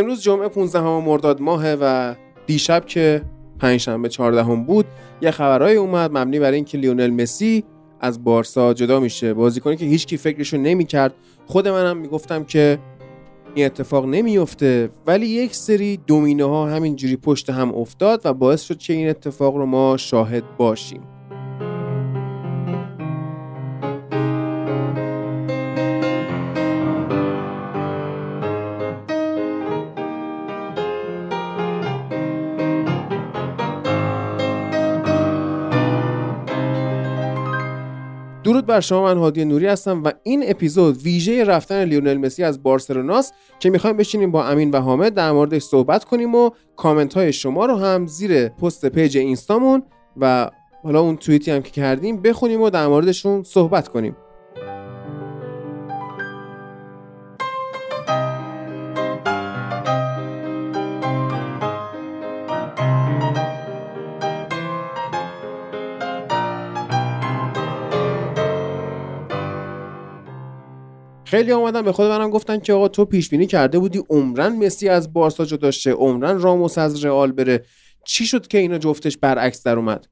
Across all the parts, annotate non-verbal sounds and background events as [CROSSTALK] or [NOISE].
امروز جمعه 15 مرداد ماه و دیشب که پنجشنبه 14 هم بود یه خبرهایی اومد مبنی بر اینکه لیونل مسی از بارسا جدا میشه. بازیکنی که هیچکی فکرشو نمی‌کرد خود منم می‌گفتم که این اتفاق نمیفته ولی یک سری دومینوها همینجوری پشت هم افتاد و باعث شد که این اتفاق رو ما شاهد باشیم. بر شما من هادی نوری هستم و این اپیزود ویژه رفتن لیونل مسی از بارسلوناست که می‌خوایم بشینیم با امین و حامد در موردش صحبت کنیم و کامنت های شما رو هم زیر پست page اینستامون و حالا اون توییتی هم که کردیم بخونیم و در موردشون صحبت کنیم. خیلی اومدن به خود منم گفتن که آقا تو پیش بینی کرده بودی عمرن مسی از بارسا جدا شه عمرن راموس از رئال بره. چی شد که اینا جفتش برعکس در اومد؟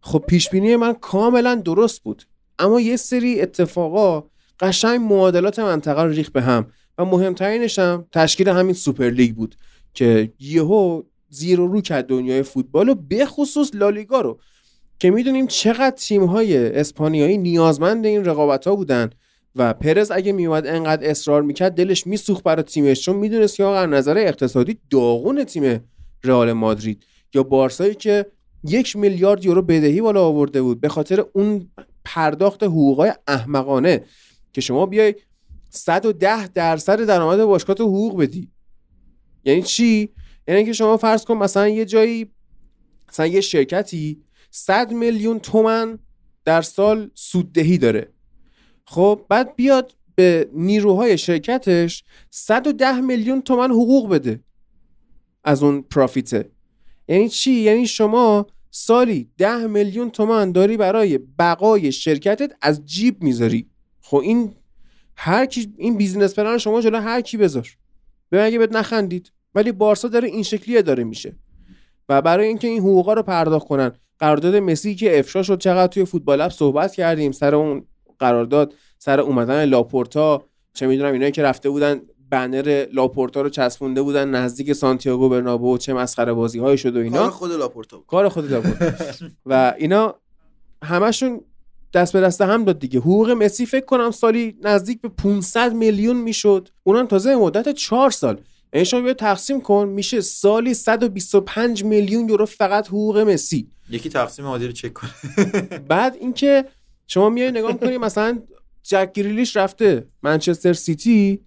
خب پیش بینی من کاملا درست بود. اما یه سری اتفاقا قشنگ معادلات منطقه رو ریخت به هم. و مهمترینش هم تشکیل همین سوپر لیگ بود که یهو زیر و رو کرد دنیای فوتبال و به خصوص لالیگا رو. که می‌دونیم چقدر تیم های اسپانیایی نیازمند این رقابت ها بودن. و پرز اگه میومد انقدر اصرار می‌کرد دلش میسوخت برای تیمش. چون می‌دونست که آقا نظر اقتصادی داغون تیم رئال مادرید. یا بارسایی که یک میلیارد یورو بدهی بالا آورده بود. به خاطر اون پرداخت حقوقای احمقانه که شما بیای 110 درصد درآمد باشگاه تو حقوق بدی. یعنی چی؟ یعنی که شما فرض کن مثلا یه جایی مثلا یه شرکتی 100 میلیون تومن در سال سوددهی داره. خب بعد بیاد به نیروهای شرکتش 110 میلیون تومن حقوق بده از اون پرافیته. یعنی چی؟ یعنی شما سالی 10 میلیون تومن داری برای بقای شرکتت از جیب می‌ذاری. خب این هر کی این بیزینس پلن شما جلو هر کی بذار. به اگه بهت نخندید؟ ولی بارسا داره این شکلیه داره میشه. و برای اینکه این حقوقا رو پرداخت کنن قرارداد مسی که افشا شد چقدر توی فوتبال اپ صحبت کردیم سر اون قرارداد سر اومدن لاپورتا چه می‌دونم اینایی که رفته بودن بنر لاپورتا رو چسبونده بودن نزدیک سانتیاگو برنابو چه مسخره بازی هایی شد و اینا. کار خود لاپورتا بود. کار خود لاپورتا [LAUGHS] و اینا همشون دست به دست هم داد دیگه. حقوق مسی فکر کنم سالی نزدیک به 500 میلیون می‌شد. اونم تازه مدت 4 سال. یعنی شما بیا تقسیم کن میشه سالی 125 میلیون یورو فقط حقوق مسی. یکی تقسیم عادی رو چک کنه. بعد اینکه شما میای نگاه می‌کنی مثلا جک گریلیش رفته منچستر سیتی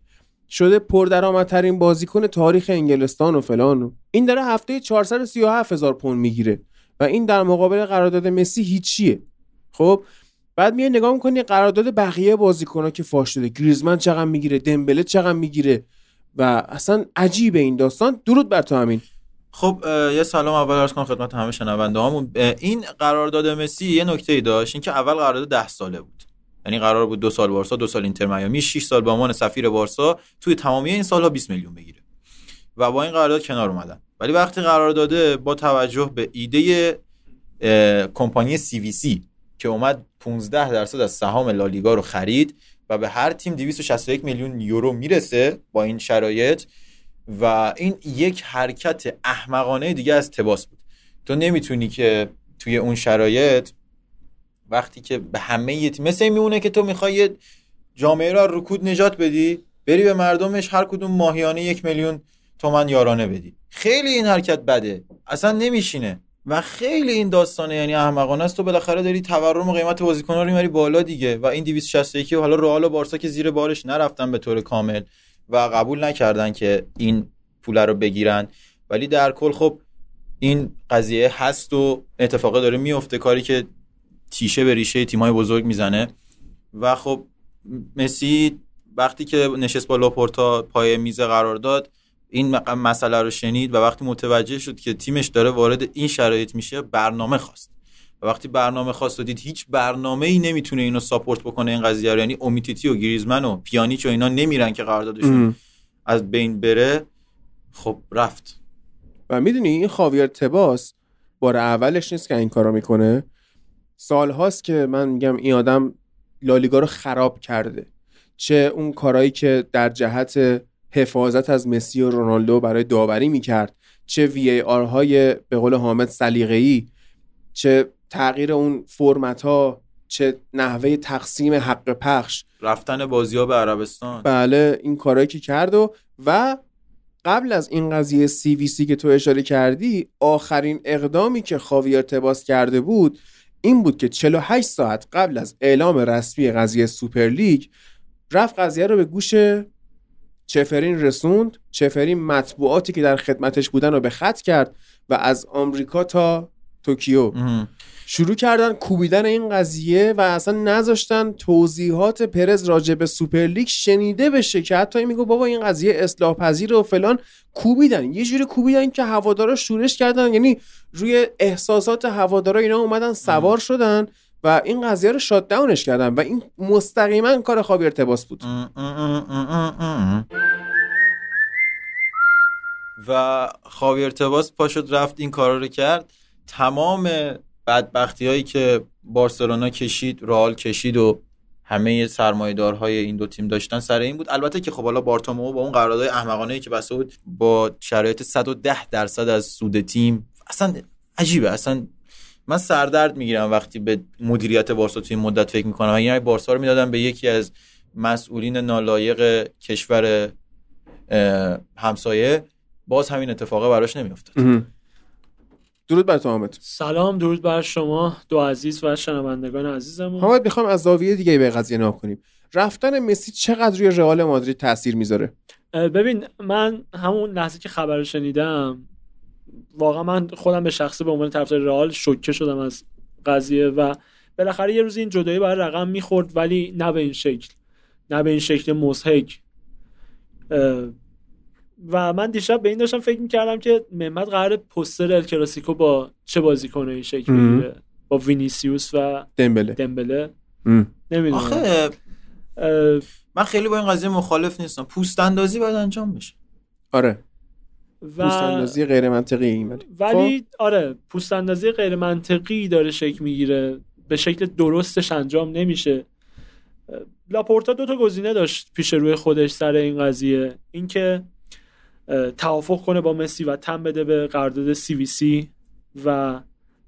شده پردرآمدترین بازیکن تاریخ انگلستان و فلان این داره هفته 437 هزار پوند می‌گیره و این در مقابل قرارداد مسی هیچیه. خب بعد میای نگاه می‌کنی قرارداد بقیه بازیکن‌ها که فاش شده گریزمن چقدر می‌گیره دمبله چقدر می‌گیره و اصلا عجیبه این داستان. درود بر تو همین خب یه سلام اول عرض کنم خدمت همه شنونده هامون این قرارداد مسی یه نکته ای داشت اینکه اول قرارداد 10 ساله بود. یعنی قرار بود دو سال بارسا دو سال اینتر میامی 6 سال به عنوان سفیر بارسا توی تمامی این سالها 20 میلیون بگیره. و با این قرارداد کنار اومدن. ولی وقتی قرار داده با توجه به ایده کمپانی سی وی سی که اومد 15 درصد از سهام لالیگا رو خرید و به هر تیم 261 میلیون یورو می‌رسه با این شرایط و این یک حرکت احمقانه دیگه از تباس بود. تو نمی‌تونی که توی اون شرایط وقتی که به همه یه مثل این میمونه که تو می‌خوای جامعه را رکود نجات بدی بری به مردمش هر کدوم ماهیانه یک میلیون تومن یارانه بدی. خیلی این حرکت بده. اصلا نمیشینه. و خیلی این داستانه یعنی احمقانه است. تو بالاخره داری تورم و قیمت بازیکن‌ها رو می‌بری بالا دیگه. و این 261 و حالا رئال و بارسا که زیر بارش نرفتن به طور کامل. و قبول نکردن که این پول رو بگیرن. ولی در کل خب این قضیه هست و اتفاقه داره میفته. کاری که تیشه به ریشه تیمای بزرگ می‌زنه. و خب مسی وقتی که نشست با لاپورتا پای میز قرار داد این مسئله رو شنید و وقتی متوجه شد که تیمش داره وارد این شرایط میشه برنامه خواست. و وقتی برنامه خواست و دید هیچ برنامه ای نمی‌تونه اینو ساپورت بکنه این قضیه رو یعنی اومیتیتی و گریزمن و پیانیچ و اینا نمیرن که قراردادشون از بین بره خب رفت. و می‌دونی این خاویر تباس بار اولش نیست که این کارو می‌کنه. سال هاست که من میگم این آدم لالیگا رو خراب کرده. چه اون کارهایی که در جهت حفاظت از مسی و رونالدو برای داوری می‌کرد چه وی ای آر های به قول حامد سلیقه‌ای چه تغییر اون فرمت ها چه نحوه تقسیم حق پخش. رفتن بازی ها به عربستان. بله این کارهایی که کرد و و قبل از این قضیه CVC که تو اشاره کردی آخرین اقدامی که خاویر تباس کرده بود این بود که 48 ساعت قبل از اعلام رسمی قضیه سوپر لیگ رفت قضیه رو به گوش چفرین رسوند. چفرین مطبوعاتی که در خدمتش بودن رو به خط کرد و از آمریکا تا توکیو. شروع کردن کوبیدن این قضیه و اصلا نذاشتن توضیحات پرز راجع به سوپرلیگ شنیده بشه که حتی میگو بابا این قضیه اصلاح پذیر و فلان. کوبیدن. یه جوری کوبیدن که هوادارا شورش کردن. یعنی روی احساسات هوادارا اینا اومدن سوار شدن و این قضیه رو شات داونش کردن و این مستقیما کار خاویر تباس بود. و خاویر تباس پاشد رفت این کارا رو کرد. تمام بدبختی هایی که بارسلونا کشید رئال کشید و همه سرمایه‌دارهای این دو تیم داشتن سر این بود. البته که خب حالا بارتومو با اون قرارداد احمقانه که بسته بود با شرایط 110 درصد از سود تیم اصلا عجیبه. اصلا من سردرد می‌گیرم وقتی به مدیریت بارسا توی این مدت فکر می‌کنم. اگه یعنی بارسا رو می‌دادم به یکی از مسئولین نالایق کشور همسایه باز همین اتفاقه براش نمیافتاد. درود بر تو حامد سلام درود بر شما دو عزیز و شنوندگان عزیزمون. حامد می‌خوام از زاویه دیگه به قضیه نگاه کنیم. رفتن مسی چقدر روی رئال مادرید تاثیر می‌ذاره؟ ببین من همون لحظه که خبر شنیدم واقعا من خودم به شخصه به عنوان طرفدار رئال شوکه شدم از قضیه و بالاخره یه روز این جدایی برای رقم می‌خورد ولی نه به این شکل نه به این شکل مزهک و من دیشب به این داشتم فکر می‌کردم که محمد قرار پستر ال کلاسیکو با چه بازی کنه این شکل بگیره؟ با وینیسیوس و دمبله. دمبله. نمی‌دونم. آخه من خیلی با این قضیه مخالف نیستم. پوست اندازی باید انجام بشه. آره. و... پوست اندازی غیر منطقی این ولی ولی آره پوست اندازی غیر منطقی داره شکل می‌گیره. به شکل درستش انجام نمیشه. لاپورتا دو تا گزینه داشت پیش روی خودش سر این قضیه. اینکه توافق کنه با مسی و تم بده به قرارداد CVC و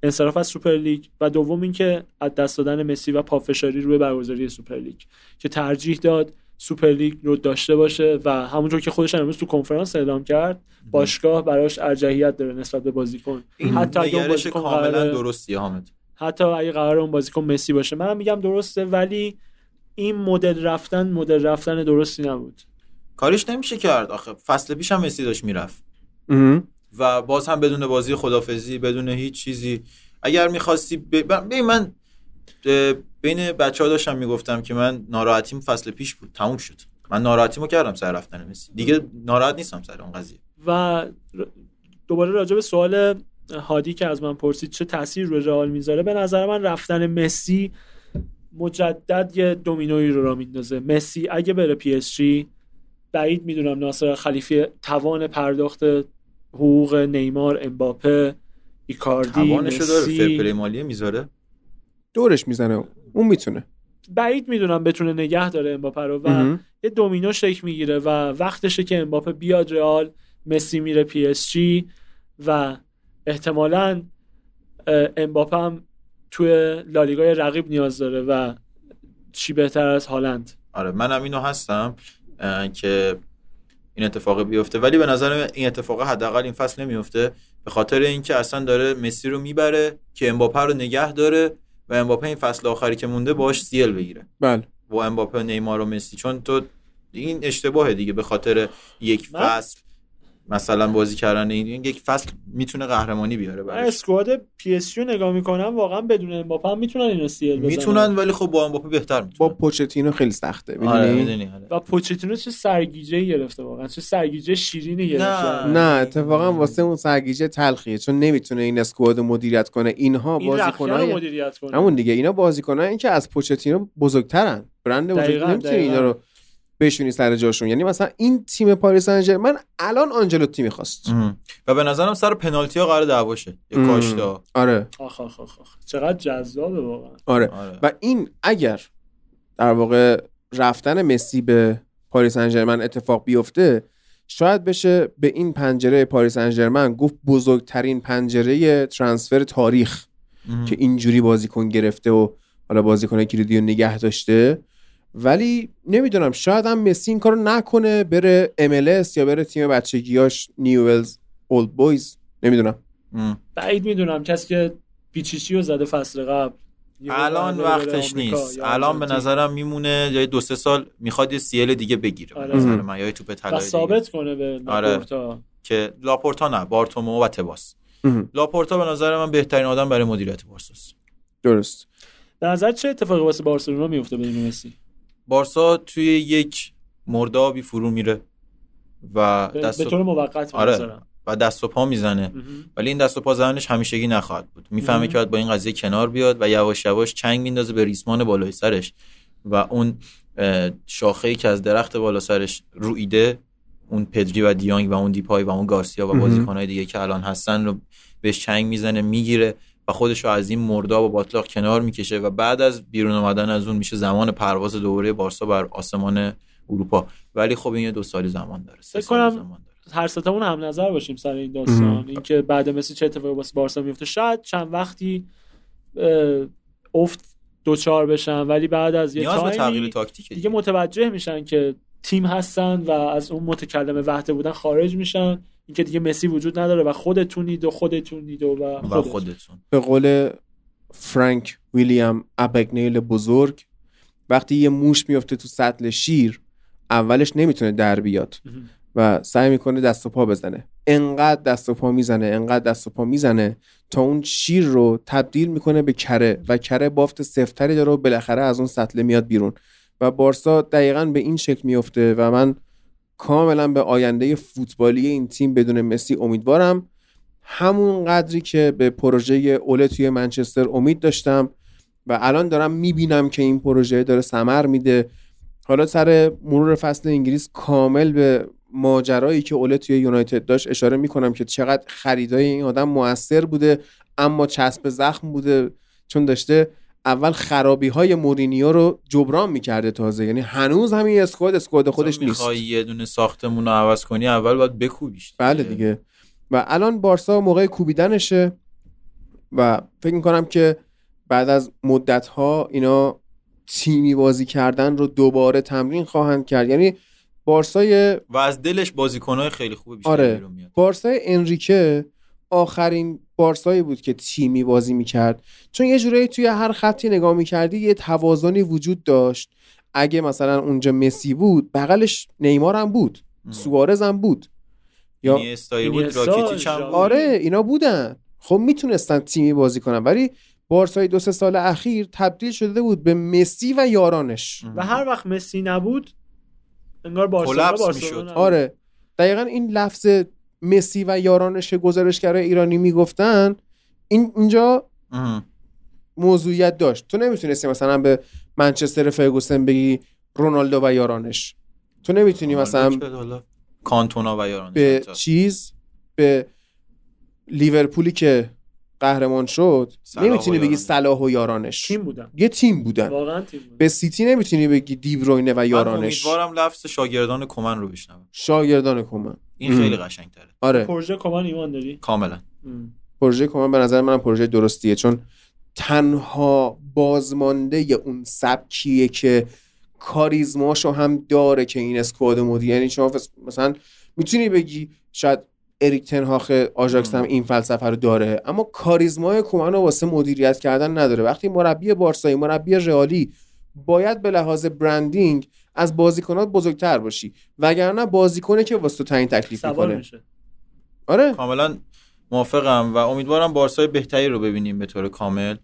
انصراف از سوپر لیگ. و دوم اینکه از دست دادن مسی و پافشاری روی برگزاری سوپر لیگ. که ترجیح داد سوپر لیگ رو داشته باشه و همونطور که خودش امروز تو کنفرانس اعلام کرد باشگاه براش ارجحیت داره نسبت به بازیکن. حتی اگه بازیکن کاملا درستی حامد. حتی اگه قرار اون بازیکن مسی باشه. منم میگم درسته ولی این مدل رفتن مدل رفتن درستی نبود. کارش نمیشه کرد. آخه فصل پیش هم مسی داشت می‌رفت. و باز هم بدون بازی خدافزی بدون هیچ چیزی. اگر می‌خواستی ب... من بین بچه ها داشتم می‌گفتم که من ناراحتیم فصل پیش بود. تموم شد. من ناراحتیمو کردم سر رفتن مسی. دیگه ناراحت نیستم سر اون قضیه. و دوباره راجع به سوال هادی که از من پرسید چه تاثیر روی رئال می‌ذاره؟ به نظر من رفتن مسی مجدد یه دومینوی رو را میندازه. مسی اگه بره PSG بعید می‌دونم ناصر خلیفی توان پرداخت حقوق نیمار امباپه ایکاردی توانشو داره fair play مالی می‌ذاره؟ دورش می‌زنه. اون می‌تونه. بعید می‌دونم بتونه نگه داره امباپه رو و یه دومینو شکل می‌گیره و وقتشه که امباپه بیاد رئال مسی میره پی اس جی و احتمالا امباپه هم توی لالیگای رقیب نیاز داره و چی بهتر از هالند. آره منم اینو هستم. که این اتفاق بیفته. ولی به نظر این اتفاق حداقل این فصل نمیفته. به خاطر اینکه اصلا داره مسی رو می‌بره که امباپه رو نگه داره و امباپه این فصل آخری که مونده باش CL بگیره. بله. با امباپه نیمار و مسی. چون تو این اشتباهه دیگه به خاطر یک فصل. مثلا بازی کردن این یک فصل می‌تونه قهرمانی بیاره برای squad PSG رو نگاه می‌کنم واقعا بدون امباپه هم می‌تونن اینو CL بزنن. می‌تونن ولی خب با امباپه بهتر می‌تونن. با پوچتینو خیلی سخته می‌دونی؟ آره. می‌دونی و پوچتینو چه سرگیجه گرفته واقعا چه سرگیجه شیرینی گرفته. نه نه اتفاقا واسه اون سرگیجه تلخیه چون نمی‌تونه این squad مدیریت کنه. اینها بازیکنای مدیریت کنه. همون دیگه اینا بازیکنایی که از پوچتینو بزرگترن. برند بزرگ نمی‌تونه اینا رو بشونی سر جاشون یعنی مثلا این تیم پاریس سن ژرمن الان آنجلوتی می‌خواست ام. و به نظرم سر پنالتی ها قرار دعواشه یا کاشتا آره آخ آخ آخ آخ. چقدر جذابه واقعا آره آره. و این اگر در واقع رفتن مسی به پاریس سن ژرمن اتفاق بیفته شاید بشه به این پنجره پاریس سن ژرمن گفت بزرگترین پنجره ترانسفر تاریخ ام. که اینجوری بازیکن گرفته و حالا بازیکن کلیدی رو نگه داشته ولی نمی‌دونم شاید هم مسی این کارو نکنه بره MLS یا بره تیم بچگیاش نیوولز اولد بویز نمی‌دونم. بعید می‌دونم کسی که پیچیچی رو زده فصل قبل الان وقتش نیست الان به. نظرم میمونه یا دو سه سال می‌خواد یه CL دیگه بگیره به آره. نظر من یا یه توپ طلایی. ثابت کنه به آره. لاپورتا که لاپورتا نه بارتومو و تباس. لاپورتا به نظر من بهترین آدم برای مدیریت بارساست درست به نظر چه اتفاقی واسه بارسلونا میفته بدون مسی بارسا توی یک مردابی فرو میره و دست به و... طور موقت آره. و دست و پا می‌زنه. ولی این دست و پا زدنش همیشگی نخواهد بود می‌فهمه. که باید با این قضیه کنار بیاد و یواش یواش چنگ میندازه به ریسمان بالای سرش و اون شاخه ای که از درخت بالا سرش رویده اون پدری و دیانگ و اون دیپای و اون گارسیا و. بازیکنهای دیگه که الان هستن رو بهش چنگ می‌زنه می‌گیره و خودش رو از این مرداب و باطلاق کنار می‌کشه و بعد از بیرون اومدن از اون میشه زمان پرواز دوره بارسا بر آسمان اروپا. ولی خب این یه دو سالی زمان داره سه کنم زمان داره. هر ستامون هم نظر باشیم سر این داستان. اینکه بعد مسی چه اتفاقی واسه بارسا میفته. شاید چند وقتی افت دوچار بشن ولی بعد از یه تغییر تایمی تاکتیکه دیگه. متوجه میشن که تیم هستن و از اون متکلم وحده بودن خارج میشن. اینکه دیگه مسی وجود نداره و خودتونید و خودتونید و, و و خودتون. خودتون به قول فرانک ویلیام ابگنیل بزرگ وقتی یه موش میفته تو سطل شیر اولش نمی‌تونه در بیاد. و سعی می‌کنه دست و پا بزنه انقدر دست و پا می‌زنه انقدر دست و پا می‌زنه تا اون شیر رو تبدیل می‌کنه به کره و کره بافت سفتری داره و بالاخره از اون سطل میاد بیرون و بارسا دقیقا به این شکل میفته و من کاملا به آینده فوتبالی این تیم بدون مسی امیدوارم. همون قدری که به پروژه اوله توی منچستر امید داشتم و الان دارم می‌بینم که این پروژه داره ثمر میده. حالا سر مرور فصل انگلیس کامل به ماجرایی که اوله توی یونایتد داشت اشاره می‌کنم که چقدر خریدای این آدم موثر بوده اما چسب زخم بوده. چون داشته اول خرابی های مورینیو رو جبران می‌کرده تازه. یعنی هنوز همین اسکواد اسکواد خودش نیست. می‌خوای یه دونه ساختمون رو عوض کنی اول باید بکوبیش بله دیگه. و الان بارسا موقع کوبیدنشه و فکر می‌کنم که بعد از مدت ها اینا تیمی بازی کردن رو دوباره تمرین خواهند کرد. یعنی بارسای و از دلش بازیکنهای خیلی خوبه بیشتر آره. بیرون میاد. بارسای انریکه آخرین بارسایی بود که تیمی بازی می‌کرد چون یه جورایی توی هر خطی نگاه می‌کردی یه توازنی وجود داشت اگه مثلا اونجا مسی بود بغلش نیمار هم بود. سوارز هم بود یا اینیستایی بود راکیتیچ هم. آره اینا بودن خب می‌تونستن تیمی بازی کنن ولی بارسای دو سه سال اخیر تبدیل شده بود به مسی و یارانش. و هر وقت مسی نبود انگار بارسلونا. نبود. آره دقیقا این لفظ مسی و یارانش گزارشگرای ایرانی می‌گفتن این اینجا. موضوعیت داشت تو نمی‌تونستی مثلا به منچستر فرگوسن بگی رونالدو و یارانش تو نمی‌تونی مثلا کانتونا و یارانش به حتی. چیز به لیورپولی که قهرمان شد نمی‌تونی بگی. صلاح و یارانش. تیم بودن. یه تیم بودن. واقعا تیم بودن. به سیتی نمی‌تونی بگی دیبروینه و من یارانش. امیدوارم لفظ شاگردان کمن رو بشنوم. شاگردان کمن این ام. خیلی قشنگ تره آره. پروژه کمن ایمان داری؟ کاملا. ام. پروژه کمن به نظر من پروژه درستیه چون تنها بازمانده اون سبکیه که کاریزماشو هم داره که این squad مدیر یعنی شما مثلا می‌تونی بگی شاید اریک تن‌هاخ آژاکس هم. این فلسفه رو داره. اما کاریزمای کومن رو واسه مدیریت کردن نداره. وقتی مربی بارسایی مربی رئالی باید به لحاظ برندینگ از بازیکنات بزرگتر باشی. وگرنه بازیکنه که واسه تو تعیین تکلیف می‌کنه. میشه. آره. کاملا موافقم و امیدوارم بارسای بهتری رو ببینیم به طور کامل.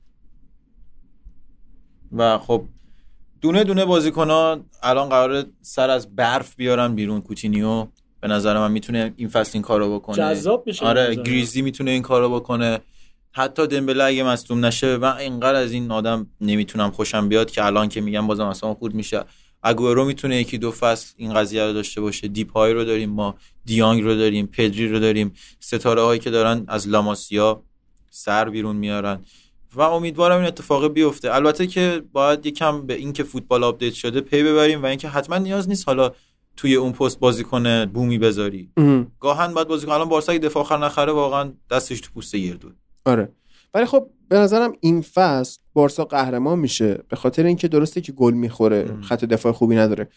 و خب دونه دونه بازیکن ها الان قرار سر از برف بیارن بیرون کوتینیو. به نظر من می‌تونه این فصل این کارو بکنه. جذاب میشه آره. گریزی می‌تونه این کارو بکنه. حتی دمبله اگه مصدوم نشه من اینقدر از این آدم نمی‌تونم خوشم بیاد که الان که میگم بازم اصلا خود میشه. آگوئرو می‌تونه یکی دو فصل این قضیه رو داشته باشه. دیپای رو داریم ما دیانگ رو داریم پدری رو داریم. ستاره هایی که دارن از لاماسیا سر بیرون میارن. و امیدوارم این اتفاق بیفته. البته که باید یکم به اینکه فوتبال آپدیت شده پی ببریم و اینکه حتما نیاز نیست. حالا توی اون پست بازیکن بومی بذاری. اه. گاهاً باید بازیکن الان بارسا اگه دفاع آخر نخره واقعا دستش تو پوست گردو آره. ولی خب به نظرم این فصل بارسا قهرمان میشه. به خاطر اینکه درسته که گل می‌خوره ام. خط دفاع خوبی نداره.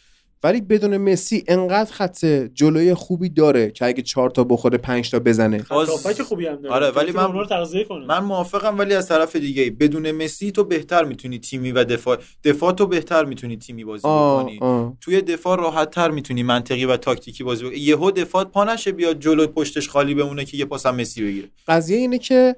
ولی بدون مسی انقدر خط جلوی خوبی داره که اگه چهار تا بخوره پنج تا بزنه. باز- خوبی هم داره. آره، ولی من- اونا رو تغذیه کنه. من موافقم ولی از طرف دیگه بدون مسی تو بهتر می‌تونی تیمی و دفاع دفاع تو بهتر می‌تونی تیمی بازی آه بکنی. آه. توی دفاع راحت تر می‌تونی منطقی و تاکتیکی بازی بکنی. یهو دفاع پا نشه بیاد جلو پشتش خالی بمونه که یه پاس هم مسی بگیره. قضیه اینه که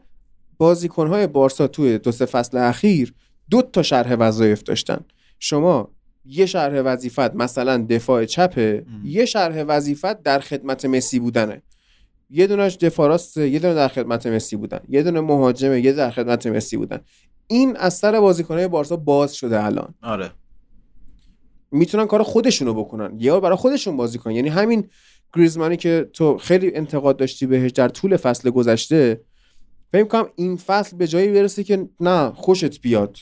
بازیکنهای بارسا توی دو سه فصل اخیر دو تا شرح وظایف داشتن. شما یه شرح وظیفت مثلا دفاع چپه ام. یه شرح وظیفت در خدمت مسی بودنه. یه دونش دفاع راسته یه دونه در خدمت مسی بودن. یه دونه مهاجمه یه در خدمت مسی بودن. این از سر بازیکنهای بارسا باز شده الان. آره. می‌تونن کار خودشونو بکنن. یا برای خودشون بازی کنن. یعنی همین گریزمانی که تو خیلی انتقاد داشتی بهش در طول فصل گذشته فکر کنم این فصل به جایی برسه که نه خوشت بیاد.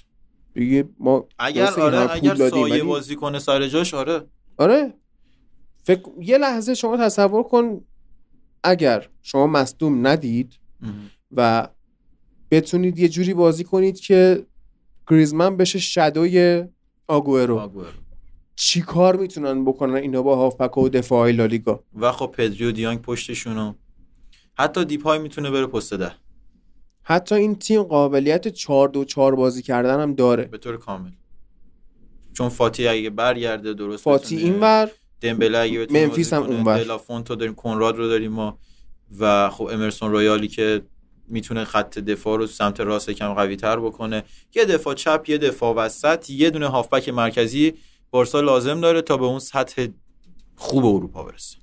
دیگه ما اگر آره اگر سایه بازی کنه سر جاش آره. آره. فکر یه لحظه شما تصور کن اگر شما مصدوم ندید و بتونید یه جوری بازی کنید که گریزمن بشه شدوی آگوئرو. آگوئرو. چی کار می‌تونن بکنن اینا با هافپک و دفاعی لالیگا؟ و خب پدری و دیانگ پشتشونو. حتی دیپای می‌تونه بره پست ده. حتی این تیم قابلیت 4 دو 4 بازی کردن هم داره. به طور کامل. چون فاتی اگه برگرده درست فاتی بتونه- اینور دمبله اگه بتونه منفیس هم کنه، اونور. دلافونتو داریم کنراد رو داریم ما. و خب امرسون رویالی که می‌تونه خط دفاع رو سمت راست کم قوی تر بکنه. یه دفاع چپ یه دفاع وسط. یه دونه هافبک مرکزی بارسا لازم داره تا به اون سطح خوب اروپا برسه.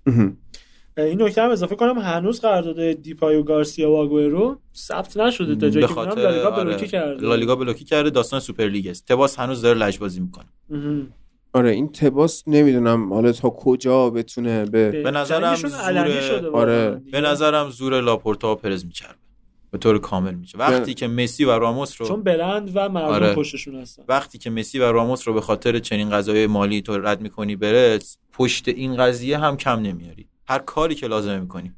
این نکته هم اضافه کنم هنوز قرارداد دیپای و گارسیا و آگوئرو ثبت نشده تا جایی که خاطر لالیگا آره، بلوکه کرده. لالیگا بلوکه کرده داستان سوپرلیگ است. تباس هنوز داره لجبازی می‌کنه. مهم. آره این تباس نمی‌دونم حالا تا کجا بتونه به به نظرم زور- شده آره. به نظرم زور لاپورتا و پرز میچربه. به طور کامل میشه وقتی که مسی و راموس رو چون برند و مردم آره. پشتشون هستن. وقتی که مسی و راموس رو به خاطر چنین قضایای مالی تو رد می‌کنی بره پشت این قضیه هم کم نمیاری. هر کاری که لازمه می‌کنی.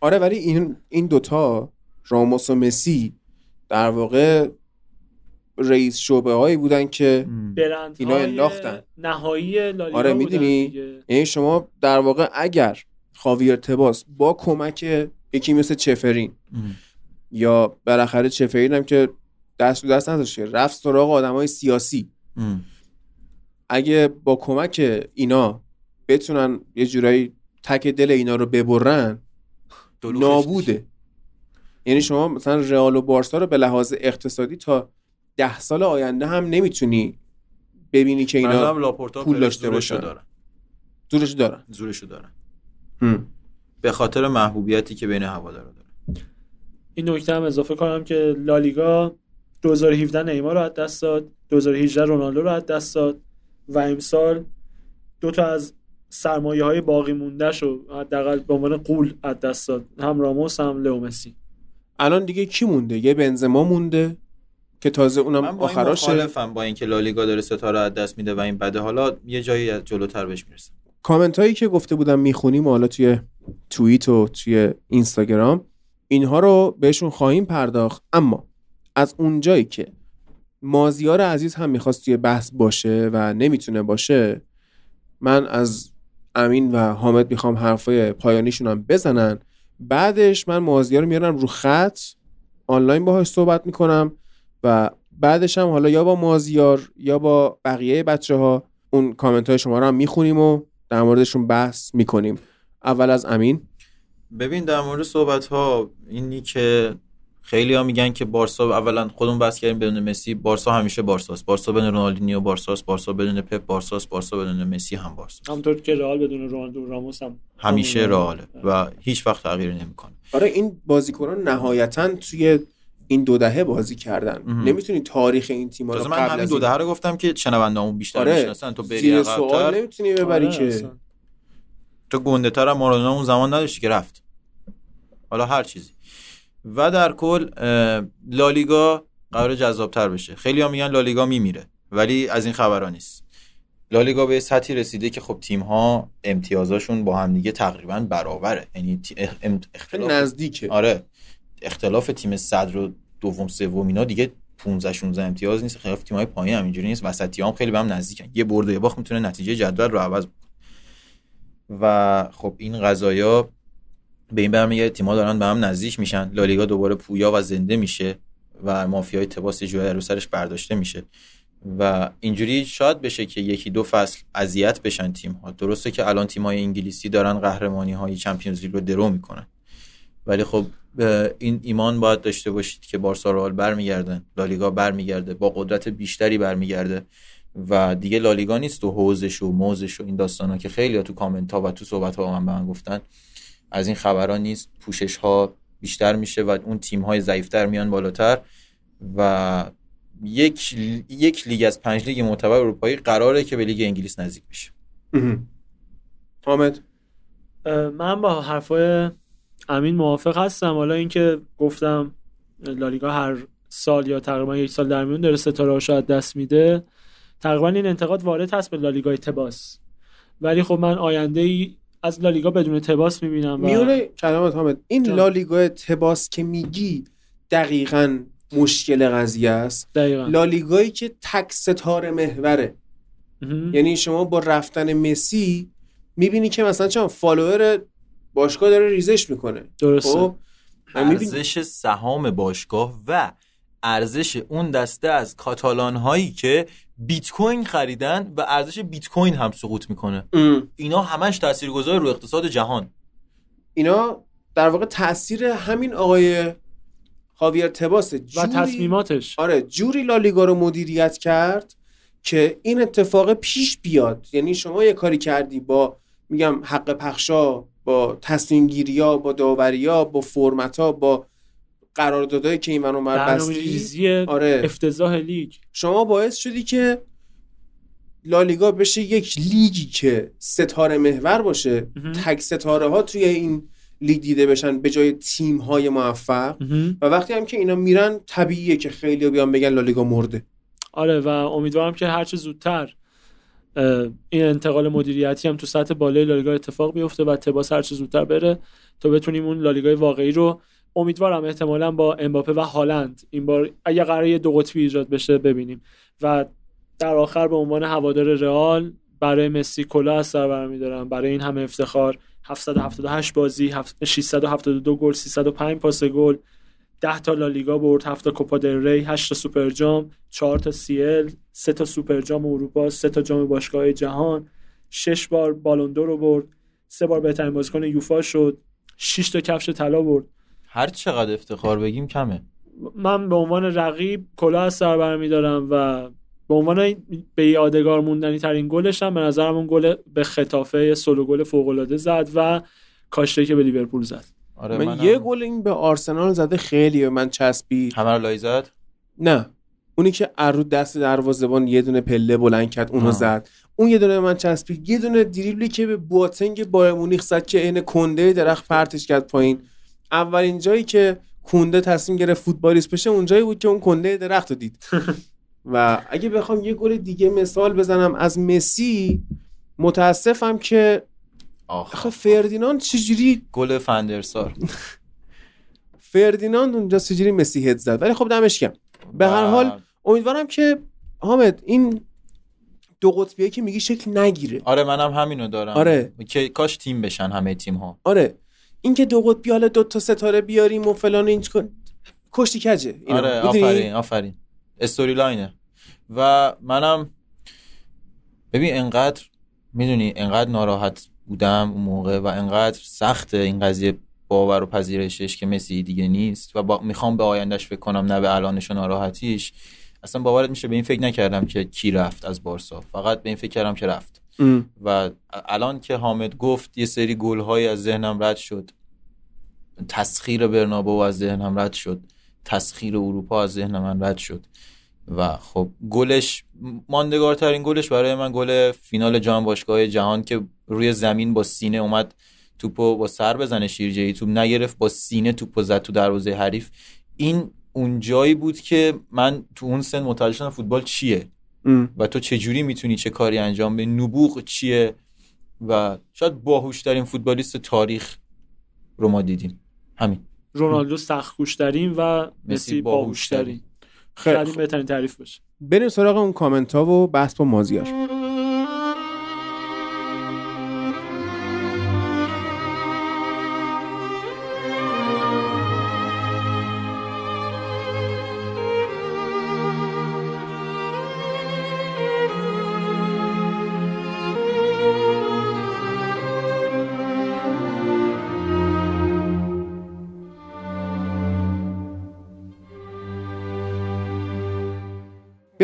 آره ولی این این دوتا راموس و مسی در واقع رئیس شعبه هایی بودن که برند اینا انداختن. نهایی لالیگا آره، بودن می‌دونی؟ یعنی شما در واقع اگر خاویر تباس با کمک یکی مثل چفرین یا بالاخره چفرین هم که دست تو دست نداشت که رفت سراغ آدمای سیاسی. اگه با کمک اینا بتونن یه جورایی تک دل اینا رو ببرن نابوده. یعنی شما مثلا رئال و بارسا رو به لحاظ اقتصادی تا ده سال آینده هم نمی‌تونی ببینی که اینا پول داشته باشن. دارن. زورش دارن. زورشو دارن. هم. به خاطر محبوبیتی که بین هوادارا داره این نکته هم اضافه کنم که لالیگا 2017 نیمار رو از دست داد 2018 رونالدو رو از دست داد و امسال دو تا از سرمایه های باقی مونده شو حداقل به عنوان قول از دست داد. هم راموس هم لئو مسی. الان دیگه کی مونده؟ یه بنزما مونده که تازه اونم من با این آخراشه. مخالفم با اینکه لالیگا داره ستاره از دست میده و این بده. حالا یه جایی از جلوتر بهش می‌رسه کامنت هایی که گفته بودم می‌خونیم حالا توی توییت و توی اینستاگرام اینها رو بهشون خواهیم پرداخت. اما از اونجایی که مازیار عزیز هم می‌خواست توی بحث باشه و نمی‌تونه باشه من از امین و حامد می‌خوام حرفای پایانیشون هم بزنن. بعدش من مازیار رو میارم رو خط. آنلاین باهاش صحبت می‌کنم و بعدش هم حالا یا با مازیار یا با بقیه بچه ها اون کامنت های شما رو هم می‌خونیم و در موردشون بحث می‌کنیم. اول از امین. ببین در مورد صحبت ها اینی که خیلی ها میگن که بارسا اولا خودمون بحث کردیم بدون مسی. بارسا همیشه بارساست. بارسا بدون رونالدینیو بارساست. بارسا بدون پپ بارساست. بارسا بدون مسی هم بارساست. همونطور که رئال بدون رونالدو و راموس هم همیشه رئاله و هیچ وقت تغییر نمی‌کنه. آره این بازیکنان نهایتا توی این دو دهه بازی کردن. نمی‌تونی تاریخ این تیم رو من قبل همین دو دهه رو گفتم که شنوندهامون بیشتر آره. می‌شناسن. تو بری سوال نمی‌تونی ببری آره، که. اصلا. تو گنده تر مارادونا اون زمان نداشتی که رفت. حالا هر چیزی. و در کل لالیگا قرار جذابتر بشه. خیلی ها میگن لالیگا میمیره ولی از این خبرها نیست. لالیگا به سطحی رسیده که خب تیم ها امتیازاشون با هم دیگه تقریبا برابره. یعنی اختلاف نزدیکه. آره. اختلاف تیم صدر و دوم سوم اینا دیگه 15 16 امتیاز نیست. خلاف تیم‌های پایین هم اینجوری نیست. وسطی هم خیلی به هم نزدیکن. یه برد و یه باخت می‌تونه نتیجه جدول رو عوض بکنه. و خب این قضايا به این برمیگرده تیم‌ها دارن به هم نزدیک میشن. لالیگا دوباره پویا و زنده میشه و مافیای تباس جوری رو سرش برداشته میشه. و اینجوری شاید بشه که یکی دو فصل اذیت بشن تیم ها درسته که الان تیم های انگلیسی دارن قهرمانی های چمپیونز لیگ رو درو می‌کنن. ولی خب این ایمان باید داشته باشید که بارسا رئال برمیگردن لالیگا برمیگرده با قدرت بیشتری برمیگرده و دیگه لالیگا نیست و حوزش و موزش و این داستانا که خیلی تو کامنت ها و تو صحبت ها من به من گفتن. از این خبرها نیست. پوشش ها بیشتر میشه و اون تیم های ضعیفتر میان بالاتر و یک یک لیگ از پنج لیگ معتبر اروپایی قراره که به لیگ انگلیس نزدیک بشه. حامد؟ من با حرفای امین موافق هستم. حالا اینکه گفتم لالیگا هر سال یا تقریبا یک سال در میون داره ستاره از دست میده تقریبا این انتقاد وارد هست به لالیگای تباس. ولی خب من آینده ای از لالیگا بدون تباس می‌بینم و میونه کلامت حامد. این جان. لالیگا تباس که میگی دقیقا مشکل قضیه است. دقیقا. لالیگایی که تک ستاره محوره. یعنی شما با رفتن مسی می‌بینی که مثلا چون فالوور باشگاه داره ریزش می‌کنه. درسته. خب؟ ارزش سهام باشگاه و ارزش اون دسته از کاتالان هایی که بیت کوین خریدن و ارزش بیت کوین هم سقوط می‌کنه. ام. اینا همش تاثیرگذار رو اقتصاد جهان. اینا در واقع تاثیر همین آقای خاویر تباسه و جوری- تصمیماتش. آره جوری لالیگا رو مدیریت کرد که این اتفاق پیش بیاد. یعنی شما یه کاری کردی با میگم حق پخشا با تصمیم گیریا با داوریا با فرمتا با قراردادایی که این من اونور بستی آره. افتضاح لیگ. شما باعث شدی که لالیگا بشه یک لیگی که ستاره محور باشه مهم. تک ستاره ها توی این لیگ دیده بشن به جای تیم های موفق. مهم. و وقتی هم که اینا میرن طبیعیه که خیلی بیان بگن لالیگا مرده. آره و امیدوارم که هرچه زودتر این انتقال مدیریتی هم تو سطح بالای لالیگا اتفاق بیفته و تباس هرچه زودتر بره تا بتونیم اون لالیگای واقعی رو امیدوارم احتمالا با امباپه و هالند این بار اگه قرار یه دو قطبی ایجاد بشه ببینیم. و در آخر به عنوان هوادار رئال برای مسی کلا از سر برمیدارم. برای این همه افتخار 778 بازی هفت- 672 گل 305 پاس گل 10 تا لالیگا برد 7 تا کوپا دل ری 8 تا سوپر جام 4 تا CL 3 تا سوپر جام اروپا 3 تا جام باشگاه جهان 6 بار بالون دور برد 3 بار بهترین بازیکن یوفا شد 6 تا کفش طلا برد. هر چقدر افتخار بگیم کمه. من به عنوان رقیب کلاه از سر برمیدارم و به عنوان به یادگار موندنی ترین گلش هم به نظرم اون گل به خطافه سولو گل فوق العاده زد و کاشته که به لیورپول زد. آره من منم- یه گل این به آرسنال زده خیلی به من چسبید. همه رو لای زد؟ نه. اونی که ارو دست دروازه‌بان یه دونه پله بلند کرد اونو آه. زد. اون یه دونه من چسبید. یه دونه دریبلی که به بواتنگ بایر مونیخ زد که عین کنده درخت پرتش کرد پایین. اولین جایی که کنده تصمیم گرفت فوتبالیست بشه اونجایی بود که اون کنده درخت رو دید. [LAUGHS] و اگه بخوام یه گل دیگه مثال بزنم از مسی متاسفم که آخ آخه فردیناند چجوری گل فندرسار [LAUGHS] فردیناند اونجا چجوری مسی هد زد؟ ولی خب دمش گرم. به هر حال امیدوارم که حامد این دو قطبیه که میگی شکل نگیره. آره منم همینو دارم. آره. که کاش تیم بشن همه تیم ها آره. این که دو قطبی حالا دو تا ستاره بیاریم و فلان این کن. کشتی کجه اینا. آره؟ آفرین آفرین. استوری لاینه. و منم ببین انقدر می‌دونی انقدر ناراحت بودم اون موقع و انقدر سخته این قضیه باور و پذیرشش که مسی دیگه نیست و با... می‌خوام به آیندهش فکر کنم نه به الانش و ناراحتیش. اصلا باورت میشه به این فکر نکردم که کی رفت از بارسا. فقط به این فکر کردم که رفت. و الان که حامد گفت یه سری گل های از ذهنم رد شد. تسخیر برنابو از ذهنم رد شد. تسخیر اروپا از ذهن من رد شد. و خب گلش ماندگارترین گلش برای من گل فینال جام باشگاه جهان که روی زمین با سینه اومد توپو با سر بزنه شیرجهی توپ نگرفت با سینه توپو زد تو دروازه حریف. این اون جایی بود که من تو اون سن متوجه شدم فوتبال چیه؟ و تو چجوری می‌تونی چه کاری انجام به نبوغ چیه؟ و شاید باهوشترین فوتبالیست تاریخ رو ما دیدیم. همین. رونالدو سخت و مسی باهوشترین. خیلی بهترین تعریف باشه بریم سراغ اون کامنت ها و بحث با مازیار.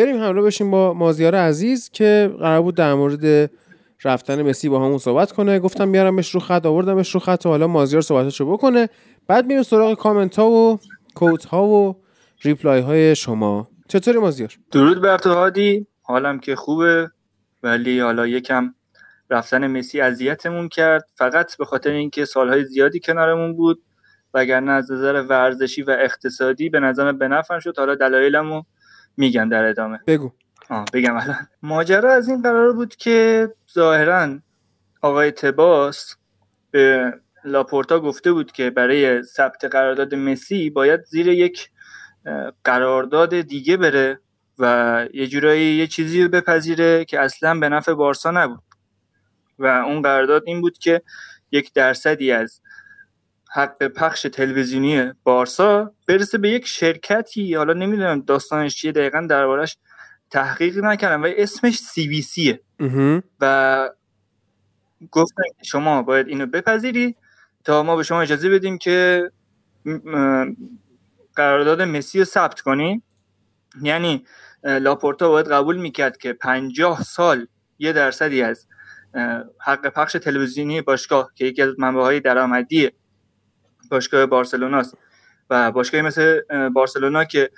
بریم همراه بشیم با مازیار عزیز که قرار بود در مورد رفتن مسی با همون صحبت کنه. گفتم بیارمش رو خط آوردمش رو خط و حالا مازیار صحبتشو بکنه. بعد میریم سراغ کامنت ها و کوت ها و ریپلای های شما. چطوری مازیار؟ درود تو هادی. حالم که خوبه ولی حالا یکم رفتن مسی اذیتمون کرد. فقط به خاطر اینکه سالهای زیادی کنارمون بود وگرنه از نظر ورزشی و اقتصادی به نظرم به شد. حالا دلایلمو میگم در ادامه. بگو. آه بگم الان. ماجرا از این قرار بود که ظاهرا آقای تباس به لاپورتا گفته بود که برای ثبت قرارداد مسی باید زیر یک قرارداد دیگه بره و یه جورایی یه چیزی رو بپذیره که اصلا به نفع بارسا نبود. و اون قرارداد این بود که یک درصدی از حق پخش تلویزیونی بارسا برسه به یک شرکتی حالا نمی‌دونم داستانش چیه دقیقا دربارش تحقیق نکردم و اسمش سی وی سیه و گفتن شما باید اینو بپذیری تا ما به شما اجازه بدیم که قرارداد مسی رو ثبت کنی. یعنی لاپورتا باید قبول می‌کرد که پنجاه سال یه درصدی از حق پخش تلویزیونی باشگاه که یکی از منبع های درآمدی باشگاه بارسلوناست. و باشگاهی مثل بارسلونا که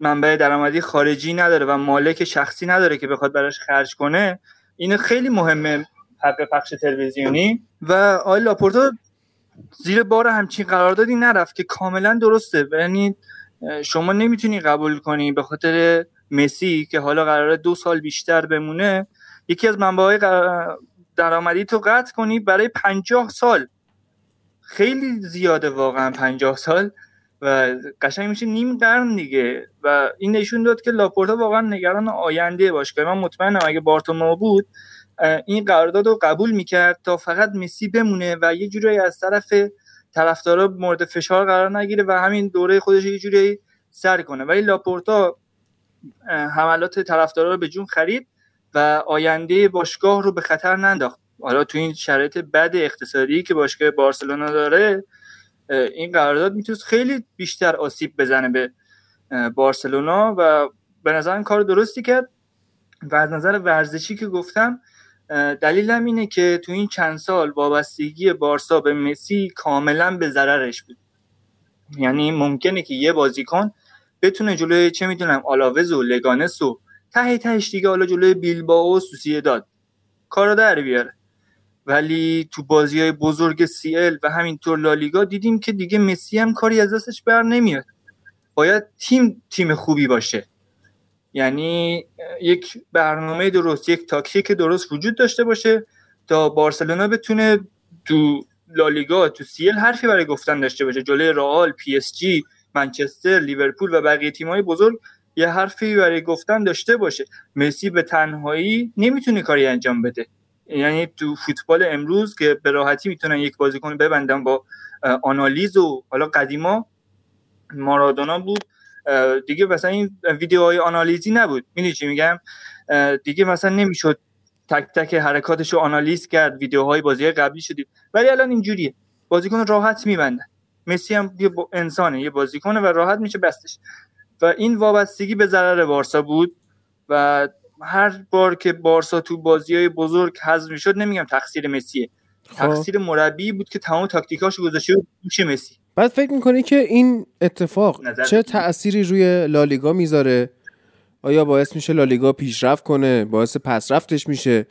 منبع درآمدی خارجی نداره و مالک شخصی نداره که بخواد براش خرج کنه این خیلی مهمه حق پخش تلویزیونی. و آی لاپورتا زیر بار همچین قراردادی نرفت که کاملا درسته. یعنی شما نمی‌تونی قبول کنی به خاطر مسی که حالا قراره دو سال بیشتر بمونه یکی از منبع درآمدی تو قطع کنی برای پنجاه سال. خیلی زیاده واقعا پنجاه سال و قشنگ میشه نیم قرن دیگه و این نشون داد که لاپورتا واقعا نگران آینده باشگاه من مطمئنم اگه بارتومو بود این قرارداد رو قبول می‌کرد تا فقط مسی بمونه و یه جورایی از طرف طرفدارا مورد فشار قرار نگیره و همین دوره خودش یه جوری سر کنه. ولی لاپورتا حملات طرفدارا رو به جون خرید و آینده باشگاه رو به خطر ننداخت. حالا تو این شرایط بد اقتصادی که باشگاه بارسلونا داره این قرارداد می‌تونه خیلی بیشتر آسیب بزنه به بارسلونا و به نظر این کار درستی کرد. و از نظر ورزشی که گفتم دلیلم اینه که تو این چند سال وابستگی بارسا به مسی کاملا به ضررش بود. یعنی ممکنه که یه بازیکن بتونه جلوی چه می‌دونم آلاوز و لگانس و ته تهش دیگه حالا جلوی بیلبائو و سوسیه داد کارو در بیاره. ولی تو بازی های بزرگ CL و همینطور لالیگا دیدیم که دیگه مسی هم کاری از دستش بر نمیاد. باید تیم تیم خوبی باشه. یعنی یک برنامه درست یک تاکتیک درست وجود داشته باشه تا بارسلونا بتونه تو لالیگا تو CL حرفی برای گفتن داشته باشه. جلوی رئال PSG منچستر لیورپول و بقیه تیم‌های بزرگ یه حرفی برای گفتن داشته باشه. مسی به تنهایی نمی‌تونه کاری انجام بده. یعنی تو فوتبال امروز که به راحتی می‌تونن یک بازیکن ببندن با آنالیز و حالا قدیما مارادونا بود. دیگه مثلا این ویدیوهای آنالیزی نبود. می‌دونی چی میگم؟ دیگه مثلا نمی‌شد تک تک حرکاتش رو آنالیز کرد ویدیوهای بازی قبلی شدیم ولی الان اینجوریه. بازیکن راحت میبندن. مسی هم یه انسانه یه بازیکنه و راحت میشه بستش. و این وابستگی به ضرر بارسا بود و هر بار که بارسا تو بازی های بزرگ حذف می‌شد نمیگم تقصیر مسیه خب. تقصیر مربی بود که تمام تاکتیکاشو گذاشته بود مسی. بعد فکر می‌کنی که این اتفاق چه. تأثیری روی لالیگا می‌ذاره؟ آیا باعث میشه لالیگا پیشرفت کنه؟ باعث پسرفتش میشه؟